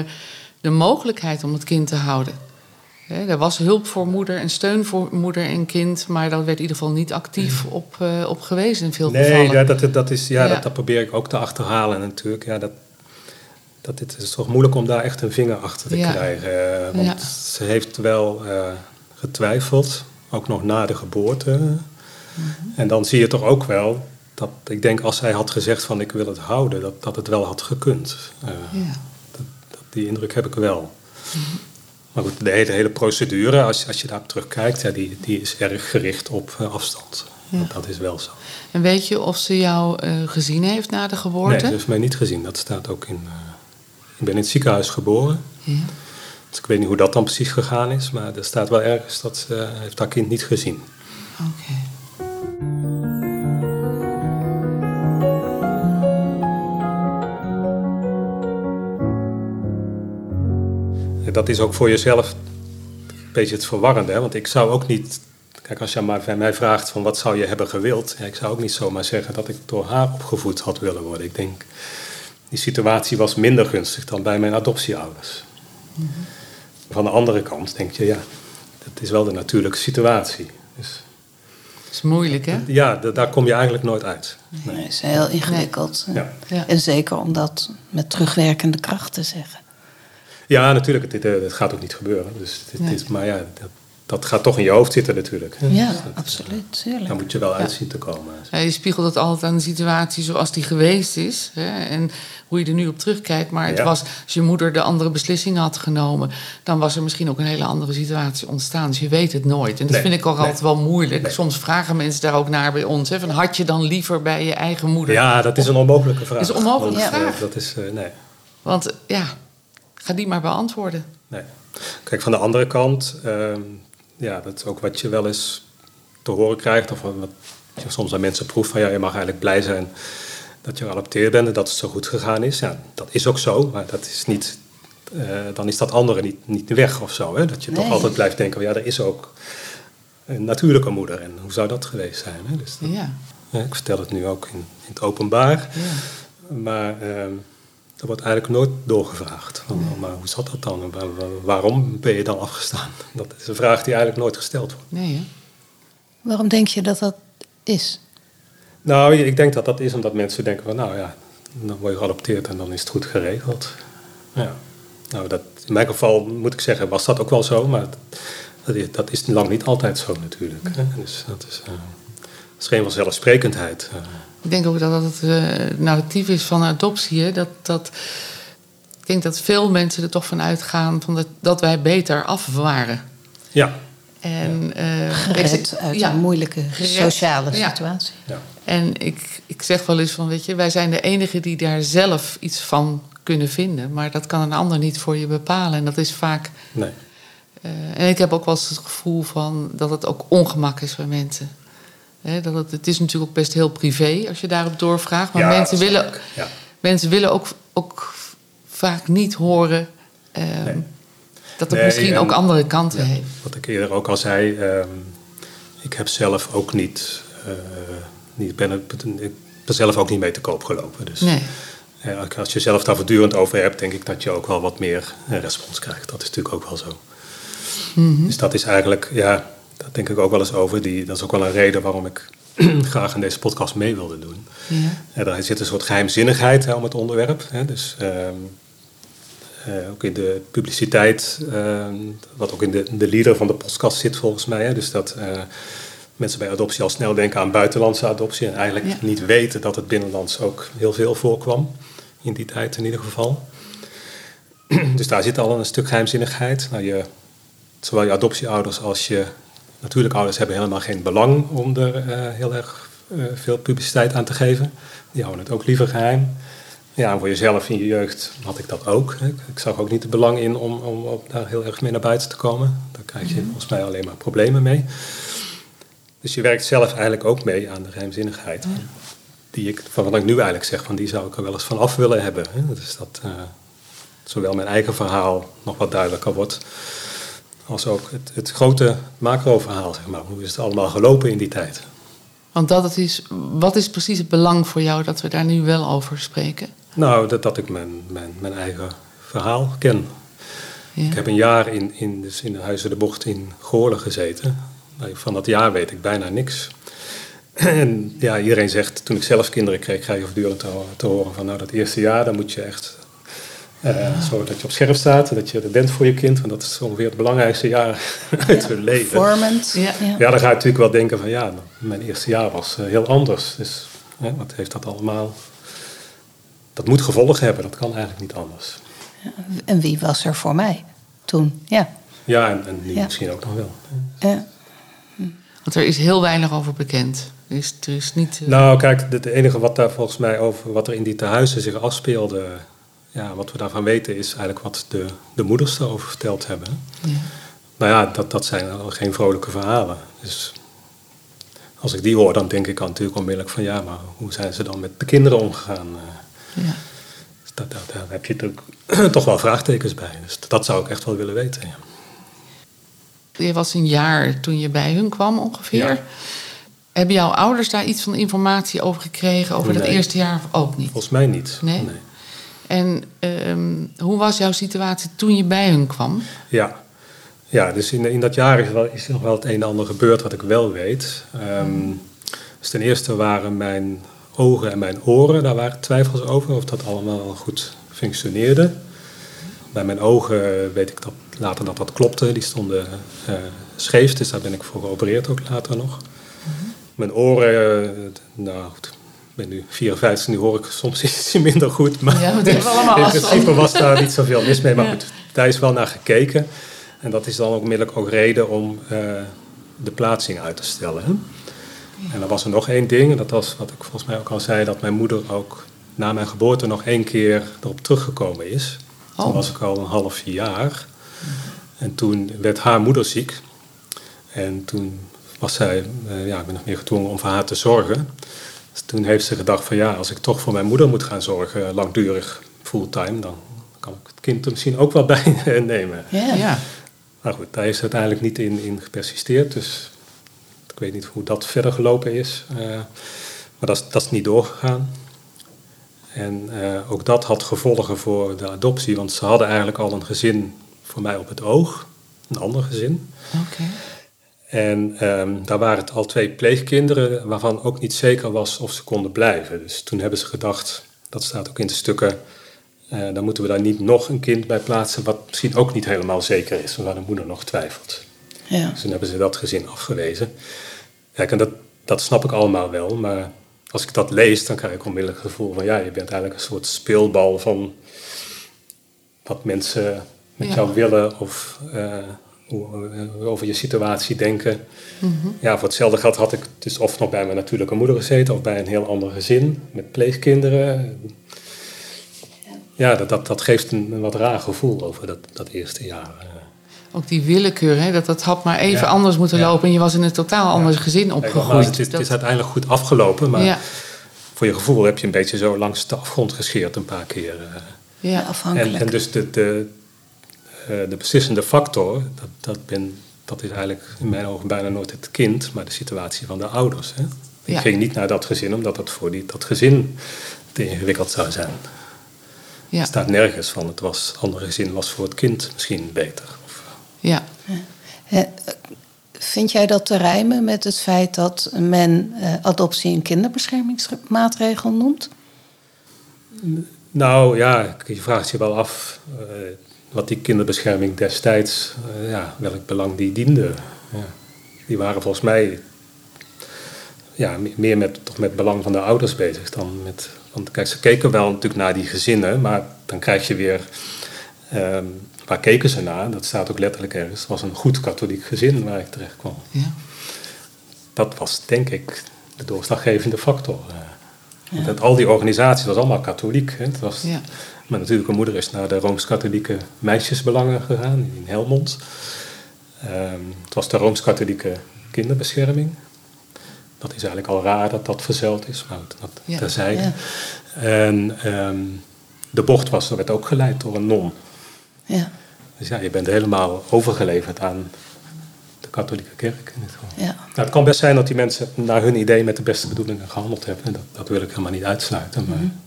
de mogelijkheid om het kind te houden. He, er was hulp voor moeder en steun voor moeder en kind, maar daar werd in ieder geval niet actief op, uh, op gewezen in veel nee, gevallen. Nee, dat, dat, is, ja, Dat, dat probeer ik ook te achterhalen natuurlijk. Ja, dat, dat dit is toch moeilijk om daar echt een vinger achter te krijgen. Eh, want ze heeft wel uh, getwijfeld, ook nog na de geboorte. Mhm. En dan zie je toch ook wel dat ik denk als zij had gezegd van ik wil het houden, dat, dat het wel had gekund. Ja. dat, dat, die indruk heb ik wel. Mhm. Maar goed, de hele, hele procedure, als, als je daarop terugkijkt, ja, die, die is erg gericht op afstand. Dat, dat, is wel zo. En weet je of ze jou gezien heeft na de geboorte? Nee, ze heeft mij niet gezien. Dat staat ook in, ik ben in het ziekenhuis geboren. Ja. Dus ik weet niet hoe dat dan precies gegaan is, maar er staat wel ergens dat ze heeft haar kind niet gezien. Oké. Dat is ook voor jezelf een beetje het verwarrende, hè? want ik zou ook niet Kijk, als je maar bij mij vraagt van wat zou je hebben gewild, ja, ik zou ook niet zomaar zeggen dat ik door haar opgevoed had willen worden. Ik denk, die situatie was minder gunstig dan bij mijn adoptieouders. Mm Van de andere kant denk je, ja, dat is wel de natuurlijke situatie. Dus, dat is moeilijk, hè? Ja, daar kom je eigenlijk nooit uit. Nee, het is heel ingewikkeld. Ja. En zeker om dat met terugwerkende kracht te zeggen. Ja, natuurlijk, het, het gaat ook niet gebeuren. Dus het, is, maar ja, dat, dat gaat toch in je hoofd zitten natuurlijk. Ja, absoluut. Tuurlijk. Daar moet je wel uitzien te komen. Ja, je spiegelt het altijd aan de situatie zoals die geweest is. Hè, en hoe je er nu op terugkijkt. Maar het was, als je moeder de andere beslissing had genomen... dan was er misschien ook een hele andere situatie ontstaan. Dus je weet het nooit. En dat vind ik ook altijd wel moeilijk. Soms vragen mensen daar ook naar bij ons. Hè, van, had je dan liever bij je eigen moeder... Ja, dat is een onmogelijke vraag. Dat is een onmogelijke vraag. Dat is, uh, nee. Want ja, ga die maar beantwoorden. Nee. Kijk, van de andere kant, uh, ja, dat is ook wat je wel eens te horen krijgt, of wat je soms aan mensen proeft van ja, je mag eigenlijk blij zijn dat je geadopteerd bent en dat het zo goed gegaan is. Ja, dat is ook zo, maar dat is niet, uh, dan is dat andere niet, niet weg of zo. Hè? Dat je toch altijd blijft denken, ja, er is ook een natuurlijke moeder en hoe zou dat geweest zijn? Hè? Dus dat, ja. ik vertel het nu ook in, in het openbaar, ja. maar... Uh, er wordt eigenlijk nooit doorgevraagd. Maar hoe zat dat dan? Waarom ben je dan afgestaan? Dat is een vraag die eigenlijk nooit gesteld wordt. Nee, hè? Waarom denk je dat dat is? Nou, ik denk dat dat is omdat mensen denken van... nou ja, dan word je geadopteerd en dan is het goed geregeld. Ja. Nou, dat, in mijn geval moet ik zeggen, was dat ook wel zo. Maar dat is, dat is lang niet altijd zo natuurlijk. Hè? Dus dat is, uh, dat is geen vanzelfsprekendheid. Uh, ik denk ook dat het uh, narratief is van adoptie. Hè? Dat, dat, ik denk dat veel mensen er toch van uitgaan van dat, dat wij beter af waren. Ja. En, uh, gered uit ja, een moeilijke sociale situatie. Ja. En ik, ik zeg wel eens van, weet je, wij zijn de enigen die daar zelf iets van kunnen vinden. Maar dat kan een ander niet voor je bepalen. En dat is vaak... Nee. Uh, en ik heb ook wel eens het gevoel van dat het ook ongemak is bij mensen dat het, het, is natuurlijk ook best heel privé als je daarop doorvraagt. Maar mensen, willen, ja. mensen willen ook, ook vaak niet horen ehm, dat het misschien ook andere kanten heeft. Wat ik eerder ook al zei, um, ik heb zelf ook niet, uh, niet ben, ik ben zelf ook niet mee te koop gelopen. Dus nee. als je zelf daar voortdurend over hebt, denk ik dat je ook wel wat meer respons krijgt. Dat is natuurlijk ook wel zo. Mm -hmm. Dus dat is eigenlijk, ja, daar denk ik ook wel eens over. Die, dat is ook wel een reden waarom ik graag in deze podcast mee wilde doen. Ja. Daar zit een soort geheimzinnigheid hè, om het onderwerp. Hè. Dus ehm, eh, ook in de publiciteit, ehm, wat ook in de, de leader van de podcast zit volgens mij. Hè. Dus dat eh, mensen bij adoptie al snel denken aan buitenlandse adoptie en eigenlijk niet weten dat het binnenlands ook heel veel voorkwam. In die tijd in ieder geval. dus daar zit al een stuk geheimzinnigheid. Nou, je, zowel je adoptieouders als je Natuurlijk, ouders hebben helemaal geen belang om er uh, heel erg uh, veel publiciteit aan te geven. Die houden het ook liever geheim. Ja, en voor jezelf in je jeugd had ik dat ook. Ik zag ook niet het belang in om, om, om daar heel erg mee naar buiten te komen. Daar krijg je mhm. volgens mij alleen maar problemen mee. Dus je werkt zelf eigenlijk ook mee aan de geheimzinnigheid. Die ik, van wat ik nu eigenlijk zeg, van die zou ik er wel eens van af willen hebben. Hè. Dus dat uh, zowel mijn eigen verhaal nog wat duidelijker wordt als ook het, het grote macro-verhaal, zeg maar. Hoe is het allemaal gelopen in die tijd? Want dat is, wat is precies het belang voor jou dat we daar nu wel over spreken? Nou, dat, dat ik mijn, mijn, mijn eigen verhaal ken. Ja. Ik heb een jaar in, in, dus in de Huizen de Bocht in Goorlen gezeten. Nou, van dat jaar weet ik bijna niks. En ja, iedereen zegt, toen ik zelf kinderen kreeg, krijg je voortdurend te, te horen van nou dat eerste jaar, dan moet je echt uh, zodat je op scherp staat, dat je er bent voor je kind. Want dat is ongeveer het belangrijkste jaar uit hun leven. Performant. Ja, ja. ja, dan ga je natuurlijk wel denken van ja, mijn eerste jaar was uh, heel anders. Dus wat heeft dat allemaal... Dat moet gevolgen hebben, dat kan eigenlijk niet anders. en wie was er voor mij toen? Ja, ja en, en nu misschien ook nog wel. Ja. Want er is heel weinig over bekend. Er is, er is niet, uh... Nou, kijk, het enige wat daar volgens mij over wat er in die tehuizen zich afspeelde ja, wat we daarvan weten is eigenlijk wat de, de moeders erover verteld hebben. Ja. Nou ja, dat, dat zijn geen vrolijke verhalen. Dus als ik die hoor, dan denk ik natuurlijk onmiddellijk van ja, maar hoe zijn ze dan met de kinderen omgegaan? Eh, ja. Dat, dat, daar heb je toch wel vraagtekens bij. Dus dat zou ik echt wel willen weten. Ja. Je was een jaar toen je bij hun kwam ongeveer. Ja. Hebben jouw ouders daar iets van informatie over gekregen over het eerste jaar of ook niet? Volgens mij niet. nee. En ehm, hoe was jouw situatie toen je bij hun kwam? Ja, ja dus in, in dat jaar is, wel, is nog wel het een en ander gebeurd wat ik wel weet. Um, dus ten eerste waren mijn ogen en mijn oren, daar waren twijfels over of dat allemaal wel goed functioneerde. Bij mijn ogen weet ik dat later dat dat klopte, die stonden uh, scheef, dus daar ben ik voor geopereerd ook later nog. Mhm. Mijn oren, uh, nou goed, ben nu 54, nu hoor ik soms iets minder goed. Maar ja, allemaal in principe was daar niet zoveel mis mee. Maar goed, daar is wel naar gekeken. En dat is dan ook onmiddellijk ook reden om uh, de plaatsing uit te stellen. Hè? En dan was er nog één ding, en dat was wat ik volgens mij ook al zei, dat mijn moeder ook na mijn geboorte nog één keer erop teruggekomen is. Toen Oh. was ik al een half jaar. En toen werd haar moeder ziek. En toen was zij eh, ja, min of meer gedwongen om voor haar te zorgen. Dus toen heeft ze gedacht van ja, als ik toch voor mijn moeder moet gaan zorgen, langdurig, fulltime, dan kan ik het kind er misschien ook wel bij nemen. Ja. Ja. Maar goed, daar is ze uiteindelijk niet in, in gepersisteerd. Dus ik weet niet hoe dat verder gelopen is. Eh, maar dat is, dat is niet doorgegaan. En eh, ook dat had gevolgen voor de adoptie. Want ze hadden eigenlijk al een gezin voor mij op het oog. Een ander gezin. Oké. En ehm, daar waren het al twee pleegkinderen waarvan ook niet zeker was of ze konden blijven. Dus toen hebben ze gedacht, dat staat ook in de stukken, eh, dan moeten we daar niet nog een kind bij plaatsen wat misschien ook niet helemaal zeker is, waar de moeder nog twijfelt. Ja. Dus toen hebben ze dat gezin afgewezen. Kijk, en dat, dat snap ik allemaal wel, maar als ik dat lees, dan krijg ik onmiddellijk het gevoel van ja, je bent eigenlijk een soort speelbal van wat mensen met Ja. jou willen of eh, over je situatie denken. Ja, voor hetzelfde geld had ik dus of nog bij mijn natuurlijke moeder gezeten of bij een heel ander gezin met pleegkinderen. Ja, dat, dat, dat geeft een, een wat raar gevoel over dat, dat eerste jaar. eh. Ook die willekeur, hè, dat dat had maar even Ja. anders moeten Ja. lopen. En je was in een totaal ander gezin Kijk, opgegroeid. Het is, het Dat- is uiteindelijk goed afgelopen, maar ja, voor je gevoel heb je een beetje zo langs de afgrond gescheerd een paar keer. eh. ja. En, Afhankelijk. en dus de, de, eh, de beslissende factor, dat, dat, ben, dat is eigenlijk in mijn ogen bijna nooit het kind, maar de situatie van de ouders. Hè? Ik Ja. ging niet naar dat gezin omdat dat voor die, dat gezin te ingewikkeld zou zijn. ja. Er staat nergens van het was, het andere gezin was voor het kind misschien beter. Of, ja. Eh, Vind jij dat te rijmen met het feit dat men eh, adoptie een kinderbeschermingsmaatregel noemt? Nou ja, je vraagt je wel af eh, wat die kinderbescherming destijds, eh, ja, welk belang die diende. Ja. Die waren volgens mij ja, me- meer met, toch met het belang van de ouders bezig dan met. Want kijk, ze keken wel natuurlijk naar die gezinnen, maar dan krijg je weer. ehm, waar keken ze naar? Dat staat ook letterlijk ergens. Het was een goed katholiek gezin waar ik terecht kwam. ja. Dat was denk ik de doorslaggevende factor. eh. Want het- al die organisaties was allemaal katholiek. Hè. Het was, Ja. Mijn natuurlijke moeder is naar de Rooms-Katholieke Meisjesbelangen gegaan in Helmond. Ehm, het was de Rooms-Katholieke Kinderbescherming. Dat is eigenlijk al raar dat dat verzeld is, maar dat Ja. terzijde. Ja. En ehm, de bocht was, werd ook geleid door een non. Ja, Dus ja, je bent helemaal overgeleverd aan de katholieke kerk in dit geval. ja. Nou, het kan best zijn dat die mensen naar hun idee met de beste bedoelingen gehandeld hebben. Dat, dat wil ik helemaal niet uitsluiten. Maar En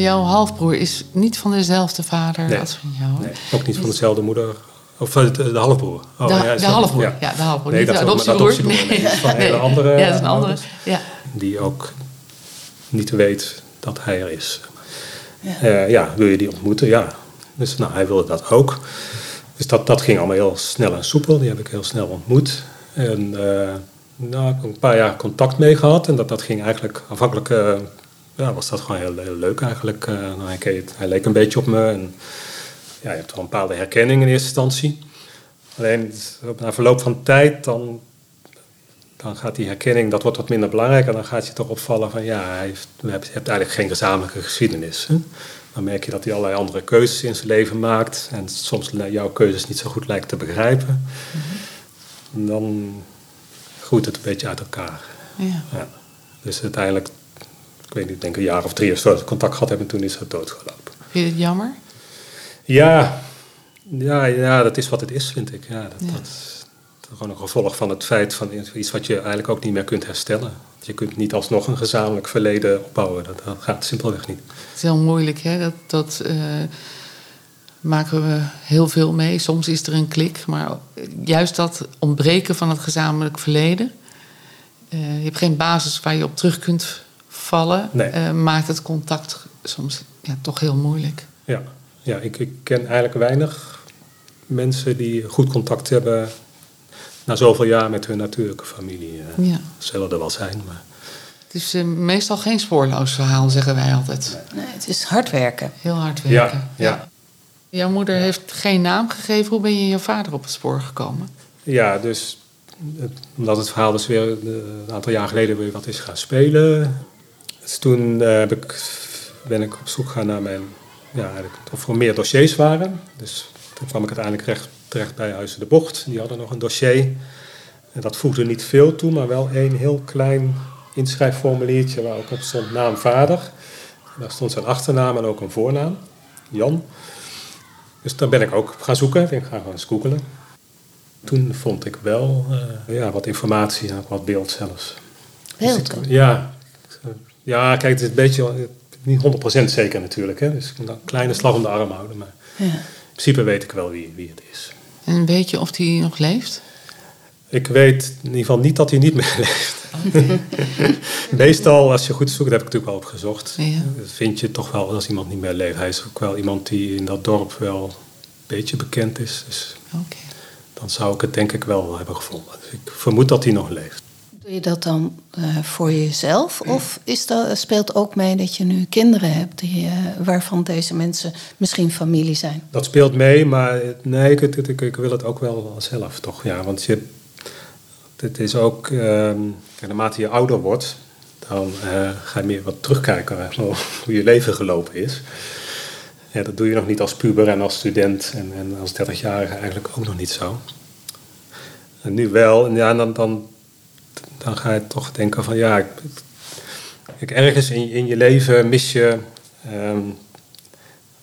jouw halfbroer is niet van dezelfde vader Nee. als van jou. nee, ook niet van dezelfde moeder. Of eh, de, de halfbroer. Oh, de, ja, de halfbroer. ja. Ja. de halfbroer. Nee, niet dat de adoptiebroer. adoptiebroer. Nee, van een hele andere Ja, dat is een andere. ouders. Ja. Die ook niet weet dat hij er is. Ja, ja wil je die ontmoeten? Ja. Dus nou, hij wilde dat ook. Dus dat, dat ging allemaal heel snel en soepel. Die heb ik heel snel ontmoet. En eh nou, ik heb een paar jaar contact mee gehad. En dat, dat ging eigenlijk afhankelijk... eh, ja, was dat gewoon heel, heel leuk eigenlijk. Eh, nou, hij, keek- hij leek een beetje op me. En, ja, je hebt wel een bepaalde herkenning in eerste instantie. Alleen na verloop van tijd dan, dan gaat die herkenning, dat wordt wat minder belangrijk. En dan gaat je toch opvallen van ja, hij heeft, je hebt eigenlijk geen gezamenlijke geschiedenis. Hè? Dan merk je dat hij allerlei andere keuzes in zijn leven maakt. En soms jouw keuzes niet zo goed lijkt te begrijpen. En dan groeit het een beetje uit elkaar. Ja. Ja. Dus uiteindelijk, weet niet, ik denk een jaar of drie of zo contact gehad hebben. En toen is het doodgelopen. Vind je het jammer? Ja, ja, ja, dat is wat het is, vind ik. Ja, dat, Ja. dat is gewoon een gevolg van het feit van iets wat je eigenlijk ook niet meer kunt herstellen. Je kunt niet alsnog een gezamenlijk verleden opbouwen. Dat, dat gaat simpelweg niet. Het is heel moeilijk, hè? Dat, dat eh, maken we heel veel mee. Soms is er een klik, maar juist dat ontbreken van het gezamenlijk verleden. eh, je hebt geen basis waar je op terug kunt Nee. eh, maakt het contact soms ja, toch heel moeilijk. Ja, ja ik, ik ken eigenlijk weinig mensen die goed contact hebben na zoveel jaar met hun natuurlijke familie. Eh, Ja. Zullen er wel zijn, maar Het is eh, meestal geen spoorloos verhaal, zeggen wij altijd. Nee, het is hard werken. Heel hard werken. Ja, ja. Jouw moeder heeft geen naam gegeven. Hoe ben je je vader op het spoor gekomen? Ja, dus omdat het verhaal dus weer een aantal jaar geleden weer wat is gaan spelen. Dus toen heb ik, ben ik op zoek gegaan naar mijn, ja, of er meer dossiers waren. Dus toen kwam ik uiteindelijk recht, terecht bij Huizen de Bocht. Die hadden nog een dossier. En dat voegde niet veel toe, maar wel één heel klein inschrijfformuliertje waar ook op stond naam vader. En daar stond zijn achternaam en ook een voornaam, Jan. Dus daar ben ik ook gaan zoeken, ik gaan gaan googelen. Toen vond ik wel uh, ja, wat informatie en ook wat beeld zelfs. Beeld? Dus ja, ja, kijk, het is een beetje, niet 100% zeker natuurlijk. Hè? Dus een kleine slag om de arm houden. Maar ja. in principe weet ik wel wie, wie het is. En weet je of hij nog leeft? Ik weet in ieder geval niet dat hij niet meer leeft. Meestal, als je goed zoekt, dat heb ik natuurlijk wel opgezocht. Ja. Vind je toch wel als iemand niet meer leeft. Hij is ook wel iemand die in dat dorp wel een beetje bekend is. Dus dan zou ik het denk ik wel hebben gevonden. Dus ik vermoed dat hij nog leeft. Doe je dat dan uh, voor jezelf? Of is dat, speelt ook mee dat je nu kinderen hebt die, uh, waarvan deze mensen misschien familie zijn? Dat speelt mee, maar nee, ik, wil het ook wel zelf toch. Ja, want je, het is ook, uh, naarmate je ouder wordt, dan uh, ga je meer wat terugkijken hoe je leven gelopen is. Ja, dat doe je nog niet als puber en als student en, en als 30-jarige eigenlijk ook nog niet zo. Nu wel, en ja, dan, dan, dan ga je toch denken van ja, ik, ergens in, in je leven mis je, um,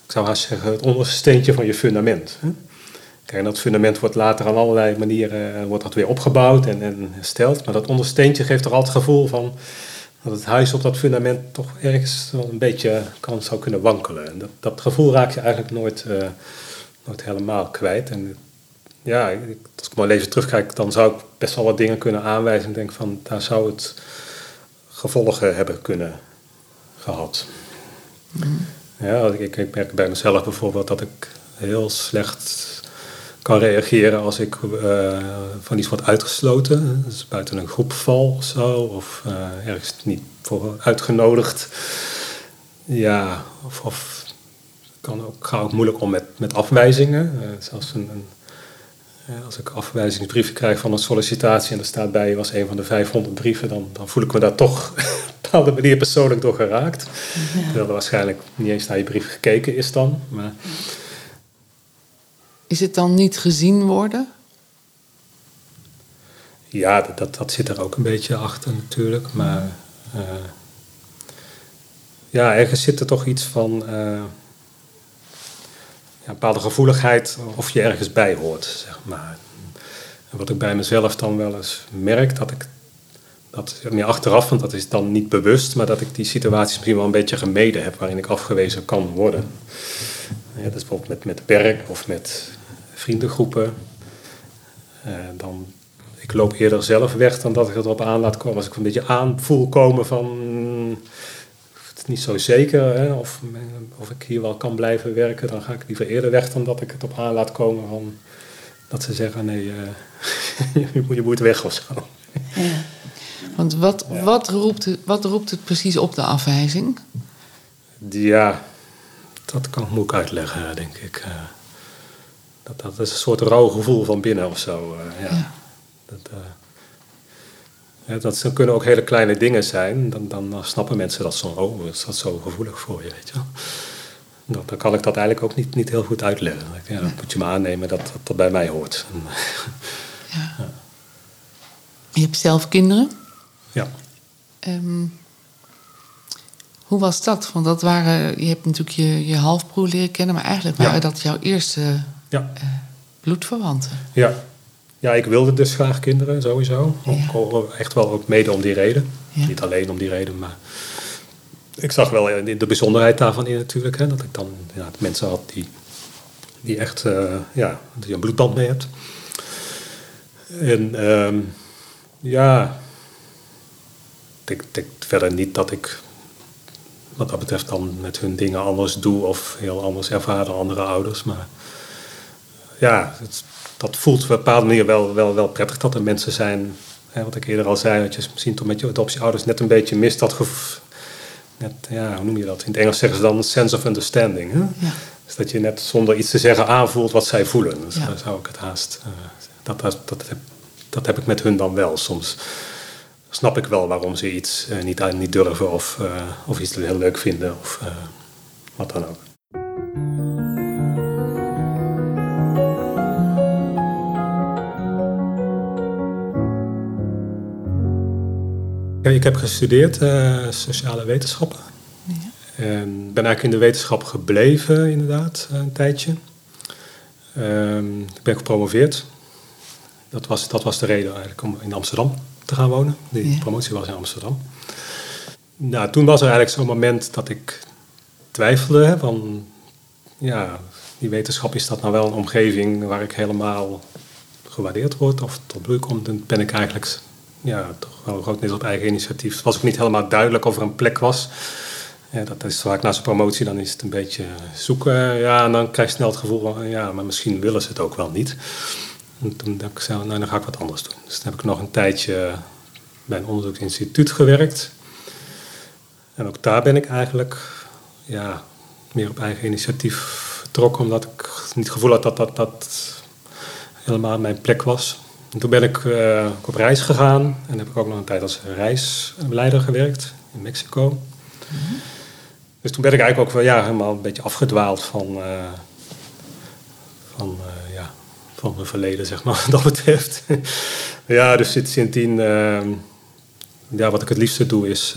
ik zou haast zeggen, het onderste steentje van je fundament. Kijk, dat fundament wordt later aan allerlei manieren eh, wordt dat weer opgebouwd en, en hersteld. Maar dat ondersteentje geeft toch altijd het gevoel van dat het huis op dat fundament toch ergens wel een beetje kan, zou kunnen wankelen. En dat, dat gevoel raak je eigenlijk nooit, uh, nooit helemaal kwijt. En ja, als ik maar even terugkijk, dan zou ik best wel wat dingen kunnen aanwijzen. En denk van, daar zou het gevolgen hebben kunnen gehad. Mm. Ja, ik, ik merk bij mezelf bijvoorbeeld dat ik heel slecht kan reageren als ik uh, van iets word uitgesloten. Dus buiten een groep val of zo, of uh, ergens niet voor uitgenodigd. Ja, of, of kan ook, ga ook moeilijk om met, met afwijzingen. Uh, zelfs een, een, als ik afwijzingsbrieven krijg van een sollicitatie en er staat bij je was een van de 500 brieven, dan, dan voel ik me daar toch op een bepaalde manier persoonlijk door geraakt. Ja. Terwijl er waarschijnlijk niet eens naar je brief gekeken is dan. Maar, is het dan niet gezien worden? Ja, dat, dat zit er ook een beetje achter natuurlijk. Maar uh, ja, ergens zit er toch iets van uh, ja, een bepaalde gevoeligheid of je ergens bij hoort, zeg maar. Wat ik bij mezelf dan wel eens merk, dat ik dat meer achteraf, want dat is dan niet bewust, maar dat ik die situaties misschien wel een beetje gemeden heb waarin ik afgewezen kan worden. Ja, dat is bijvoorbeeld met, met werk of met vriendengroepen. Uh, dan, ik loop eerder zelf weg dan dat ik het op aan laat komen. Als ik een beetje aan voel komen van is niet zo zeker hè, of, of ik hier wel kan blijven werken, dan ga ik liever eerder weg dan dat ik het op aan laat komen van dat ze zeggen nee, uh, je, moet, weg of zo. Ja. Want wat, wat, roept het, wat roept het precies op de afwijzing? Ja, dat kan ik moeilijk uitleggen, denk ik. Uh, dat, dat is een soort rauw gevoel van binnen of zo. Uh, ja. ja. Dat, uh, dat kunnen ook hele kleine dingen zijn. Dan, dan snappen mensen dat zo. Oh, is dat zo gevoelig voor je, weet je wel. Dan, dan kan ik dat eigenlijk ook niet, niet heel goed uitleggen. Ja, dan moet je me aannemen dat, dat dat bij mij hoort. ja. ja. Je hebt zelf kinderen? Ja. Um, hoe was dat? Want dat waren, je hebt natuurlijk je, je halfbroer leren kennen, maar eigenlijk waren dat jouw eerste ja. Uh, bloedverwanten. Ja. Ja, ik wilde dus graag kinderen, sowieso. Ook, echt wel ook mede om die reden. Niet alleen om die reden, maar ik zag wel de bijzonderheid daarvan in natuurlijk. Hè, dat ik dan ja, mensen had die, die echt uh, ja, die een bloedband mee hebt. En um, ja, ik denk verder niet dat ik wat dat betreft dan met hun dingen anders doe of heel anders ervaren dan andere ouders. Maar ja, het, dat voelt op een bepaalde manier wel, wel, wel prettig dat er mensen zijn. Hè, wat ik eerder al zei, dat je misschien toch met je adoptieouders net een beetje mist dat gevoel. Net, ja, hoe noem je dat? In het Engels zeggen ze dan sense of understanding. Hè? Ja. Dus dat je net zonder iets te zeggen aanvoelt wat zij voelen. Dus ja. zou ik het haast. Uh, dat, dat, dat, heb, dat heb ik met hun dan wel. Soms snap ik wel waarom ze iets uh, niet, niet durven of, uh, of iets heel leuk vinden of wat dan ook. Ik heb gestudeerd sociale wetenschappen. En ben eigenlijk in de wetenschap gebleven, inderdaad, een tijdje. Um, ik ben gepromoveerd. Dat was, dat was de reden eigenlijk om in Amsterdam te gaan wonen. Die promotie was in Amsterdam. Nou, toen was er eigenlijk zo'n moment dat ik twijfelde van... Ja, die wetenschap, is dat nou wel een omgeving waar ik helemaal gewaardeerd word of tot bloei komt? Dan ben ik eigenlijk ja, toch wel groot net op eigen initiatief. Het was ook niet helemaal duidelijk of er een plek was ja, dat is vaak na zijn promotie, dan is het een beetje zoeken. Ja, en dan krijg je snel het gevoel van, ja, maar misschien willen ze het ook wel niet. En toen dacht ik, zo, nou, dan ga ik wat anders doen. Dus toen heb ik nog een tijdje bij een onderzoeksinstituut gewerkt. En ook daar ben ik eigenlijk ja, meer op eigen initiatief vertrokken, omdat ik niet het gevoel had dat dat, dat helemaal mijn plek was. En toen ben ik uh, op reis gegaan en heb ik ook nog een tijd als reisleider gewerkt in Mexico. Mm dus toen ben ik eigenlijk ook wel ja, helemaal een beetje afgedwaald van, uh, van, uh, ja, van mijn verleden, zeg maar, wat dat betreft. ja, dus sindsdien, uh, ja, wat ik het liefste doe is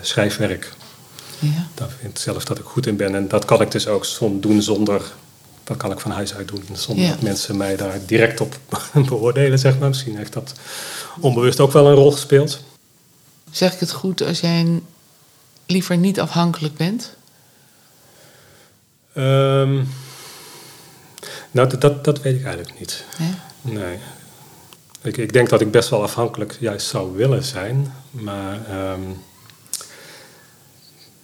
schrijfwerk. Ja. Daar vind ik zelf dat ik goed in ben. En dat kan ik dus ook doen zonder, dat kan ik van huis uit doen, zonder dat mensen mij daar direct op beoordelen, zeg maar. Misschien heeft dat onbewust ook wel een rol gespeeld. Zeg ik het goed als jij liever niet afhankelijk bent? Um, nou, dat, dat, dat, weet ik eigenlijk niet. Nee? nee. Ik, ik, denk dat ik best wel afhankelijk juist zou willen zijn. Maar um,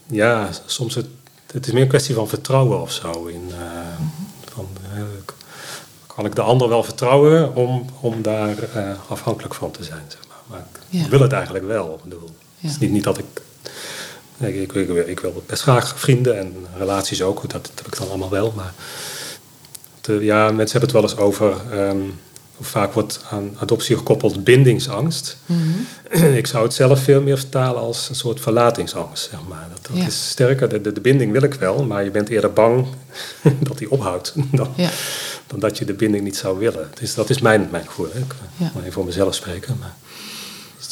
ja, soms het, het is meer een kwestie van vertrouwen of zo. In, uh, mm van, uh, kan ik de ander wel vertrouwen om, om daar uh, afhankelijk van te zijn? Zeg maar. maar ik ja. wil het eigenlijk wel. Ik bedoel, ja. Het is niet, niet dat ik ik, ik, ik, ik, wil best graag vrienden en relaties ook, dat, dat heb ik dan allemaal wel. Maar ja, mensen hebben het wel eens over. Um, vaak wordt aan adoptie gekoppeld bindingsangst. Mm Ik zou het zelf veel meer vertalen als een soort verlatingsangst. Zeg maar. Dat, dat is sterker. De, de, de, binding wil ik wel, maar je bent eerder bang dat die ophoudt dan, ja. dan, dat je de binding niet zou willen. Dus dat is mijn, mijn gevoel. Hè. Ik ja. even voor mezelf spreken. Maar,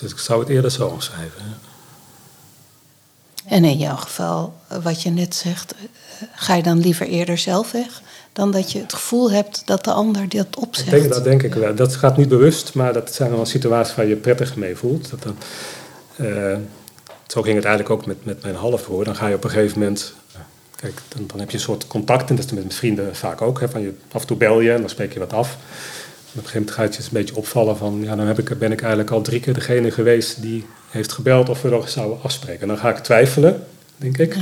dus ik zou het eerder zo omschrijven. En in jouw geval, wat je net zegt, ga je dan liever eerder zelf weg dan dat je het gevoel hebt dat de ander dit opzet? Denk, dat denk ik wel. Dat gaat niet bewust, maar dat zijn wel situaties waar je prettig mee voelt. Dat dan, uh, zo ging het eigenlijk ook met, met mijn halfbroer. Dan ga je op een gegeven moment. Kijk, dan, dan heb je een soort contact, en dat is met vrienden vaak ook. Hè, van je, af en toe bel je en dan spreek je wat af. op een gegeven moment gaat je een beetje opvallen van... ja, dan heb ik, ben ik eigenlijk al drie keer degene geweest die heeft gebeld of we nog zouden afspreken. Dan ga ik twijfelen, denk ik.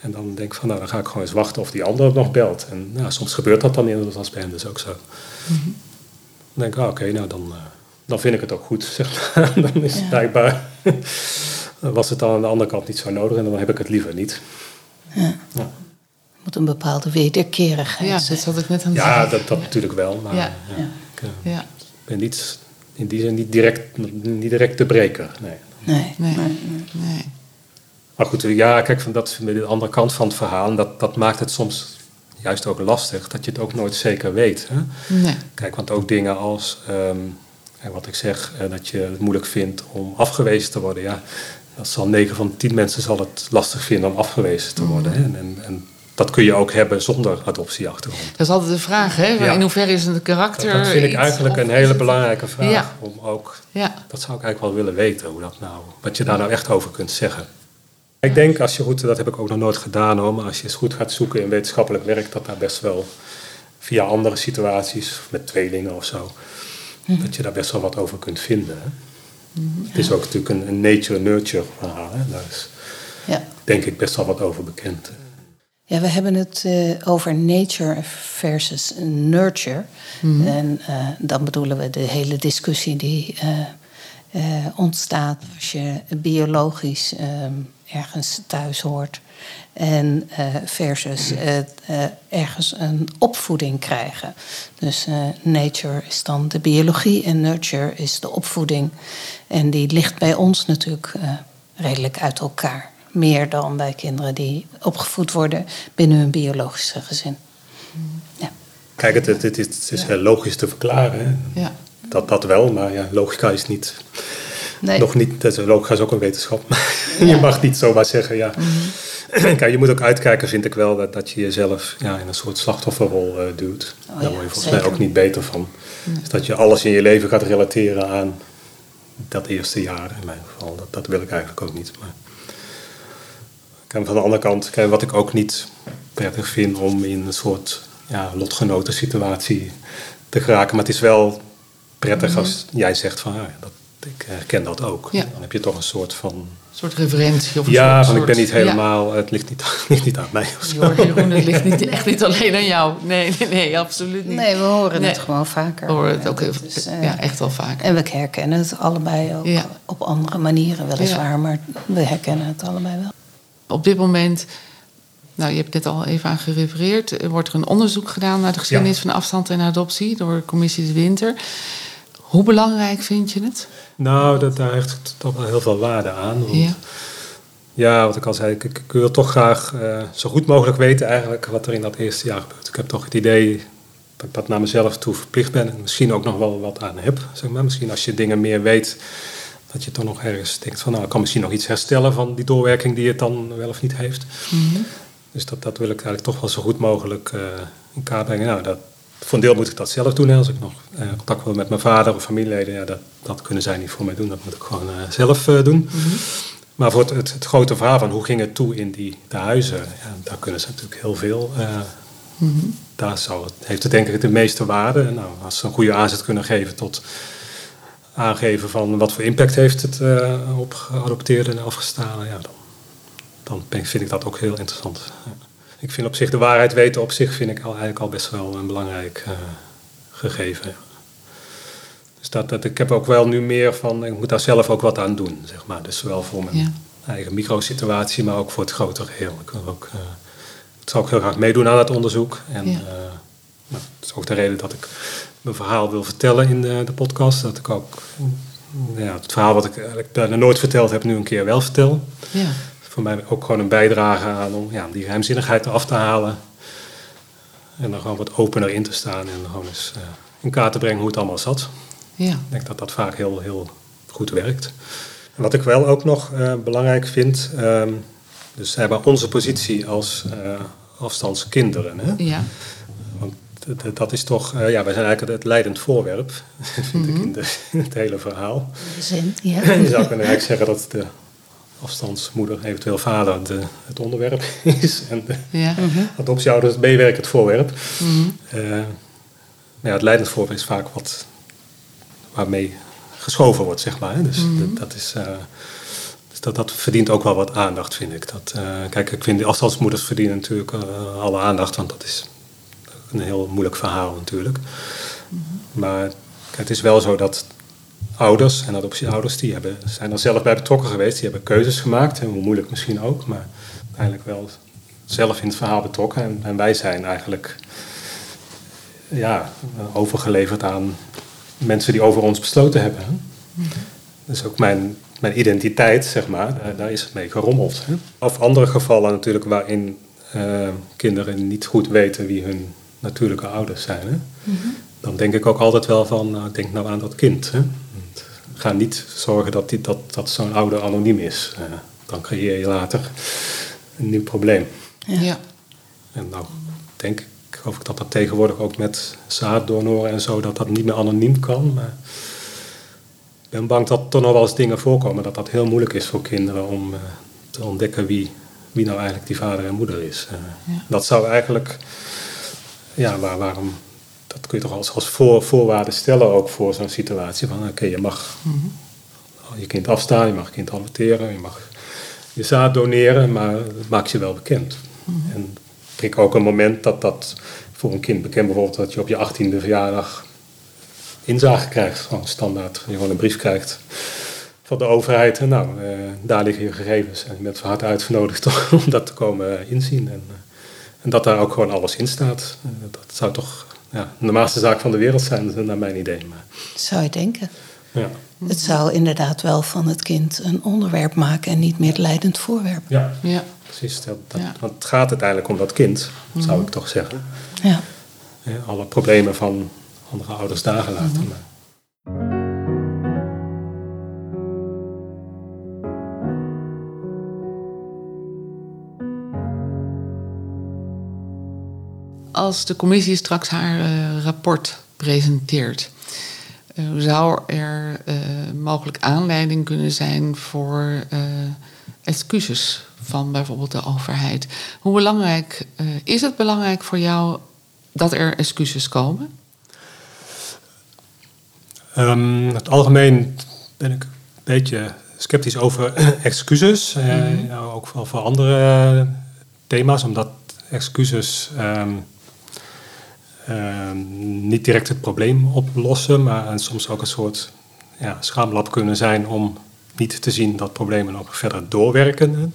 En dan denk ik van, nou, dan ga ik gewoon eens wachten of die ander nog belt. En nou, soms gebeurt dat dan inderdaad als bij hem dus ook zo. Mhm. Dan denk ik, ah, oké, nou dan, uh, dan vind ik het ook goed, zeg maar. dan is het blijkbaar, was het dan aan de andere kant niet zo nodig en dan heb ik het liever niet. Ja. ja. Moet een bepaalde wederkerigheid Ja, dat had ik net aan het Ja, dat, dat natuurlijk wel, maar ja. ik uh, ben niet in die zin niet direct, niet direct te breken. Nee. Nee, nee, nee. Maar goed, ja, kijk, van dat, de andere kant van het verhaal, dat, dat maakt het soms juist ook lastig, dat je het ook nooit zeker weet. Hè? Nee. Kijk, want ook dingen als, um, wat ik zeg, eh, dat je het moeilijk vindt om afgewezen te worden, ja, dat zal 9 van 10 mensen zal het lastig vinden om afgewezen te worden. Hè? En, en, dat kun je ook hebben zonder adoptieachtergrond. Dat is altijd de vraag, hè? In hoeverre is het karakter. Dat, vind ik eigenlijk een hele belangrijke vraag. Om ook, ja. Dat zou ik eigenlijk wel willen weten, hoe dat nou, wat je daar nou echt over kunt zeggen. Ik denk als je goed, dat heb ik ook nog nooit gedaan hoor, maar als je eens goed gaat zoeken in wetenschappelijk werk, dat daar best wel via andere situaties, met tweelingen of zo, mhm. dat je daar best wel wat over kunt vinden. Hè? Mhm, het is ook natuurlijk een, een nature-nurture verhaal. Hè? Daar is ja. denk ik best wel wat over bekend. Ja, we hebben het uh, over nature versus nurture. Mm En uh, dan bedoelen we de hele discussie die uh, ontstaat als je biologisch ergens thuis hoort En versus ergens een opvoeding krijgen. Dus nature is dan de biologie en nurture is de opvoeding. En die ligt bij ons natuurlijk redelijk uit elkaar. Meer dan bij kinderen die opgevoed worden binnen hun biologische gezin. Ja. Kijk, het, het, het, is heel logisch te verklaren. Ja. Dat, dat wel, maar ja, logica is niet. Nee. Nog niet, dus logica is ook een wetenschap. je mag niet zomaar zeggen, ja. Mhm. Kijk, je moet ook uitkijken, vind ik wel, dat, dat je jezelf ja, in een soort slachtofferrol uh, duwt. Oh, Daar word je volgens mij ook niet beter van. Dus dat je alles in je leven gaat relateren aan dat eerste jaar in mijn geval. Dat, dat wil ik eigenlijk ook niet. Maar van de andere kant, kijk, wat ik ook niet prettig vind om in een soort ja, lotgenoten situatie te geraken. Maar het is wel prettig als mhm. jij zegt van ja, dat, ik herken dat ook. Dan heb je toch een soort van... Een soort referentie. Of een ja, soort, van ik ben niet helemaal... Het ligt niet, ligt niet aan mij. Jeroen, het ligt niet, echt niet alleen aan jou. Nee, nee, nee absoluut niet. Nee, we horen het gewoon vaker. We horen het ook heel, uh, ja, echt wel vaker. En we herkennen het allebei ook op andere manieren weliswaar. Maar we herkennen het allebei wel. Op dit moment nou, je hebt dit al even aan gerefereerd. Er wordt er een onderzoek gedaan naar de geschiedenis van afstand en adoptie door de commissie De Winter. Hoe belangrijk vind je het? Nou, dat, daar heeft toch wel heel veel waarde aan. Want, ja. ja, wat ik al zei, ik, ik wil toch graag uh, zo goed mogelijk weten eigenlijk wat er in dat eerste jaar gebeurt. Ik heb toch het idee dat ik dat naar mezelf toe verplicht ben en misschien ook nog wel wat aan heb. Zeg maar. Misschien als je dingen meer weet, dat je toch nog ergens denkt van nou, ik kan misschien nog iets herstellen van die doorwerking die het dan wel of niet heeft. Mm dus dat, dat wil ik eigenlijk toch wel zo goed mogelijk uh, in kaart brengen. Nou, dat, voor een deel moet ik dat zelf doen. Als ik nog uh, contact wil met mijn vader of familieleden, ja, dat, dat kunnen zij niet voor mij doen. Dat moet ik gewoon uh, zelf doen. Mhm. Maar voor het, het, het, grote verhaal van hoe ging het toe in die de huizen, ja, daar kunnen ze natuurlijk heel veel. Mm -hmm. Daar zou het, heeft het denk ik de meeste waarde. Nou, als ze een goede aanzet kunnen geven tot aangeven van wat voor impact heeft het op geadopteerden en afgestalen, ja, dan dan vind ik dat ook heel interessant. Ik vind op zich de waarheid weten op zich vind ik al, eigenlijk al best wel een belangrijk uh, gegeven. Dus dat, dat, ik heb ook wel nu meer van, ik moet daar zelf ook wat aan doen, zeg maar. Dus zowel voor mijn eigen microsituatie, maar ook voor het grotere geheel. Ik, wil ook, uh, ik zal ook heel graag meedoen aan het onderzoek. En ja. uh, nou, dat is ook de reden dat ik mijn verhaal wil vertellen in de, de podcast. Dat ik ook ja, het verhaal wat ik eigenlijk bijna nooit verteld heb, nu een keer wel vertel. Ja voor mij ook gewoon een bijdrage aan om ja, die geheimzinnigheid eraf te halen. En dan gewoon wat opener in te staan en gewoon eens uh, in kaart te brengen hoe het allemaal zat. Ja. Ik denk dat dat vaak heel, heel goed werkt. En wat ik wel ook nog uh, belangrijk vind, um, dus hebben onze positie als uh, afstandskinderen. Hè? Ja. Want dat is toch, ja, wij zijn eigenlijk het leidend voorwerp, vind mm -hmm. ik, mhm. in, de, in, het hele verhaal. Zin, ja. Je zou kunnen eigenlijk zeggen dat de afstandsmoeder, eventueel vader, de, het onderwerp is. En de ja. Mhm. adoptieouders, het meewerk het voorwerp. Mm ja, het leidend voorwerp is vaak wat waarmee geschoven wordt, zeg maar. Dus mhm. dat, is... Uh, dus dat, dat verdient ook wel wat aandacht, vind ik. Dat, uh, kijk, ik vind de afstandsmoeders verdienen natuurlijk alle aandacht, want dat is een heel moeilijk verhaal natuurlijk. Mhm. Maar kijk, het is wel zo dat ouders en adoptieouders, die hebben, zijn er zelf bij betrokken geweest. Die hebben keuzes gemaakt, en hoe moeilijk misschien ook, maar uiteindelijk wel zelf in het verhaal betrokken. En, wij zijn eigenlijk ja, overgeleverd aan mensen die over ons besloten hebben. Dus ook mijn, mijn identiteit, zeg maar, daar, is het mee gerommeld. Hè? Of andere gevallen natuurlijk waarin uh, kinderen niet goed weten wie hun natuurlijke ouders zijn. Hè? Mhm. Dan denk ik ook altijd wel van, nou, denk nou aan dat kind. Hè? ga niet zorgen dat, die, dat, dat zo'n ouder anoniem is. Uh, dan creëer je later een nieuw probleem. Ja. En nou denk ik, geloof ik dat dat tegenwoordig ook met zaaddonoren en zo, dat dat niet meer anoniem kan. Maar ik ben bang dat er nog wel eens dingen voorkomen, dat dat heel moeilijk is voor kinderen om uh, te ontdekken wie, wie nou eigenlijk die vader en moeder is. Uh, ja. Dat zou eigenlijk, ja, waar, waarom dat kun je toch als, als voor, voorwaarde stellen ook voor zo'n situatie. Van oké, je mag je kind afstaan, je mag je kind adopteren, je mag je zaad doneren, maar het maakt je wel bekend. Mm -hmm. En ik ook een moment dat dat voor een kind bekend bijvoorbeeld dat je op je achttiende verjaardag inzage krijgt, gewoon standaard. Je gewoon een brief krijgt van de overheid. Nou, daar liggen je gegevens en je bent van harte uitgenodigd om dat te komen inzien. En, en dat daar ook gewoon alles in staat. dat zou toch ja, de normaalste zaak van de wereld zijn, naar mijn idee. Maar... Zou je denken. Ja. Het zou inderdaad wel van het kind een onderwerp maken en niet meer leidend voorwerp. Ja, ja. precies. Dat, Want het gaat uiteindelijk om dat kind, zou mhm. ik toch zeggen. Ja. alle problemen van andere ouders dagen laten. Mm Als de commissie straks haar uh, rapport presenteert, uh, zou er uh, mogelijk aanleiding kunnen zijn voor excuses van bijvoorbeeld de overheid? Hoe belangrijk is het belangrijk voor jou dat er excuses komen? Um, het algemeen ben ik een beetje sceptisch over excuses. Mm -hmm. ook voor andere thema's, omdat excuses um, Ehm, niet direct het probleem oplossen, maar soms ook een soort ja, schaamlab kunnen zijn om niet te zien dat problemen nog verder doorwerken.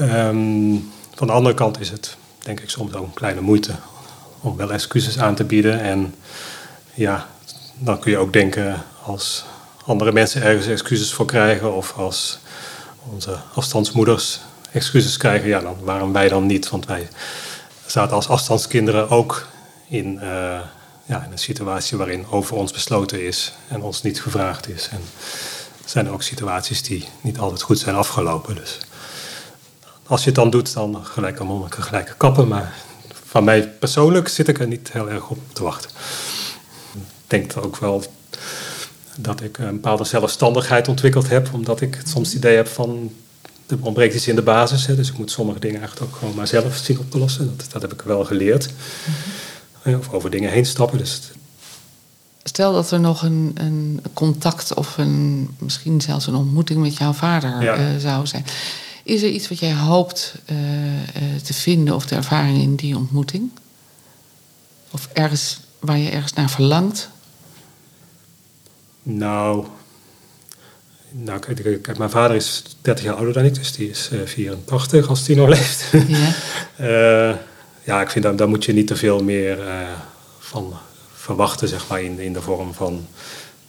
Um, van de andere kant is het, denk ik, soms ook een kleine moeite om wel excuses aan te bieden. En ja, dan kun je ook denken als andere mensen ergens excuses voor krijgen of als onze afstandsmoeders excuses krijgen, ja, dan waarom wij dan niet? Want wij zaten als afstandskinderen ook in, uh, ja, in een situatie waarin over ons besloten is en ons niet gevraagd is. En er zijn ook situaties die niet altijd goed zijn afgelopen. Dus als je het dan doet, dan gelijk aan monniken, gelijke kappen. Maar van mij persoonlijk zit ik er niet heel erg op te wachten. Ik denk ook wel dat ik een bepaalde zelfstandigheid ontwikkeld heb, omdat ik soms het idee heb van er ontbreekt iets in de basis. Hè, dus ik moet sommige dingen eigenlijk ook gewoon maar zelf zien op te lossen. Dat, dat heb ik wel geleerd. Of over dingen heen stappen. Dus Stel dat er nog een, een contact of een, misschien zelfs een ontmoeting met jouw vader eh, zou zijn. Is er iets wat jij hoopt uh, te vinden of de ervaring in die ontmoeting? Of ergens waar je ergens naar verlangt? Nou, nou kijk, mijn vader is 30 jaar ouder dan ik, dus die is uh, 84 als die nog leeft. Ja. ja, ik vind dat daar moet je niet te veel meer uh, van verwachten, zeg maar, in, in de vorm van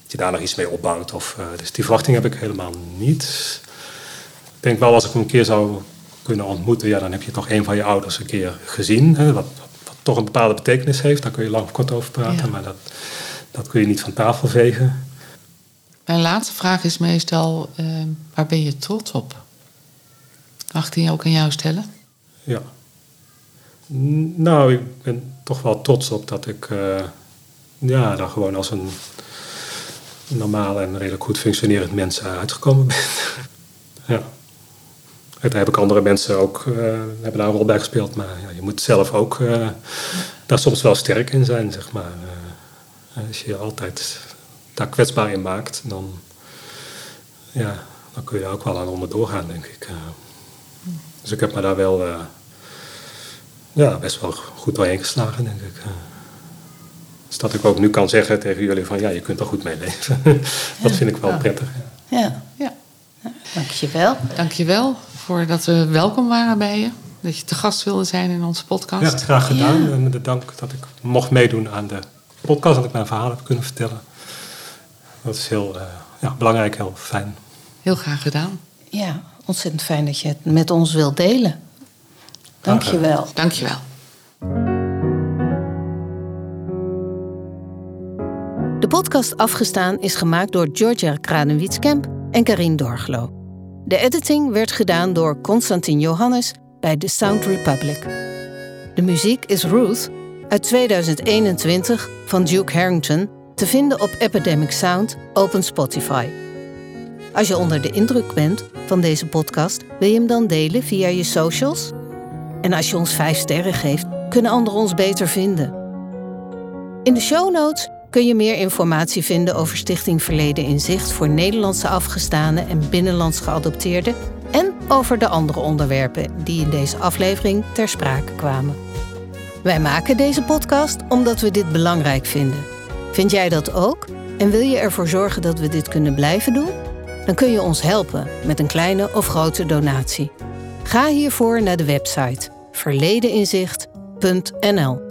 dat je daar nog iets mee opbouwt. Of, uh, dus die verwachting heb ik helemaal niet. Ik denk wel, als ik hem een keer zou kunnen ontmoeten, ja, dan heb je toch een van je ouders een keer gezien. Hè, wat, wat, toch een bepaalde betekenis heeft. Daar kun je lang of kort over praten, maar dat, dat kun je niet van tafel vegen. Mijn laatste vraag is meestal, uh, waar ben je trots op? Mag ik die ook aan jou stellen? Ja. Nou, ik ben toch wel trots op dat ik uh, ja, daar gewoon als een normaal en redelijk goed functionerend mens uitgekomen ben. ja. daar heb ik andere mensen ook uh, hebben daar een rol bij gespeeld, maar ja, je moet zelf ook daar soms wel sterk in zijn, zeg maar. als je je altijd daar kwetsbaar in maakt, dan, ja, dan kun je daar ook wel aan onderdoor gaan, denk ik. dus ik heb me daar wel ja, best wel goed doorheen geslagen, denk ik. Dus dat ik ook nu kan zeggen tegen jullie van ja, je kunt er goed mee leven. dat vind ik wel prettig. Ja. ja. ja. Dankjewel. Dankjewel voor dat we welkom waren bij je. Dat je te gast wilde zijn in onze podcast. Ja, graag gedaan. En de dank dat ik mocht meedoen aan de podcast. Dat ik mijn verhaal heb kunnen vertellen. Dat is heel uh, ja, belangrijk, heel fijn. Heel graag gedaan. Ja, ontzettend fijn dat je het met ons wilt delen. Dank je wel. Dank je wel. De podcast Afgestaan is gemaakt door Georgia Kranewitz-Kemp en Karin Dorglo. De editing werd gedaan door Constantin Johannes bij The Sound Republic. De muziek is Ruth uit 2021 van Duke Harrington te vinden op Epidemic Sound Open Spotify. Als je onder de indruk bent van deze podcast, wil je hem dan delen via je socials? En als je ons 5 sterren geeft, kunnen anderen ons beter vinden. In de show notes kun je meer informatie vinden over Stichting Verleden in Zicht voor Nederlandse afgestaanden en binnenlands geadopteerden en over de andere onderwerpen die in deze aflevering ter sprake kwamen. Wij maken deze podcast omdat we dit belangrijk vinden. Vind jij dat ook? En wil je ervoor zorgen dat we dit kunnen blijven doen? dan kun je ons helpen met een kleine of grote donatie. Ga hiervoor naar de website verledeninzicht.nl.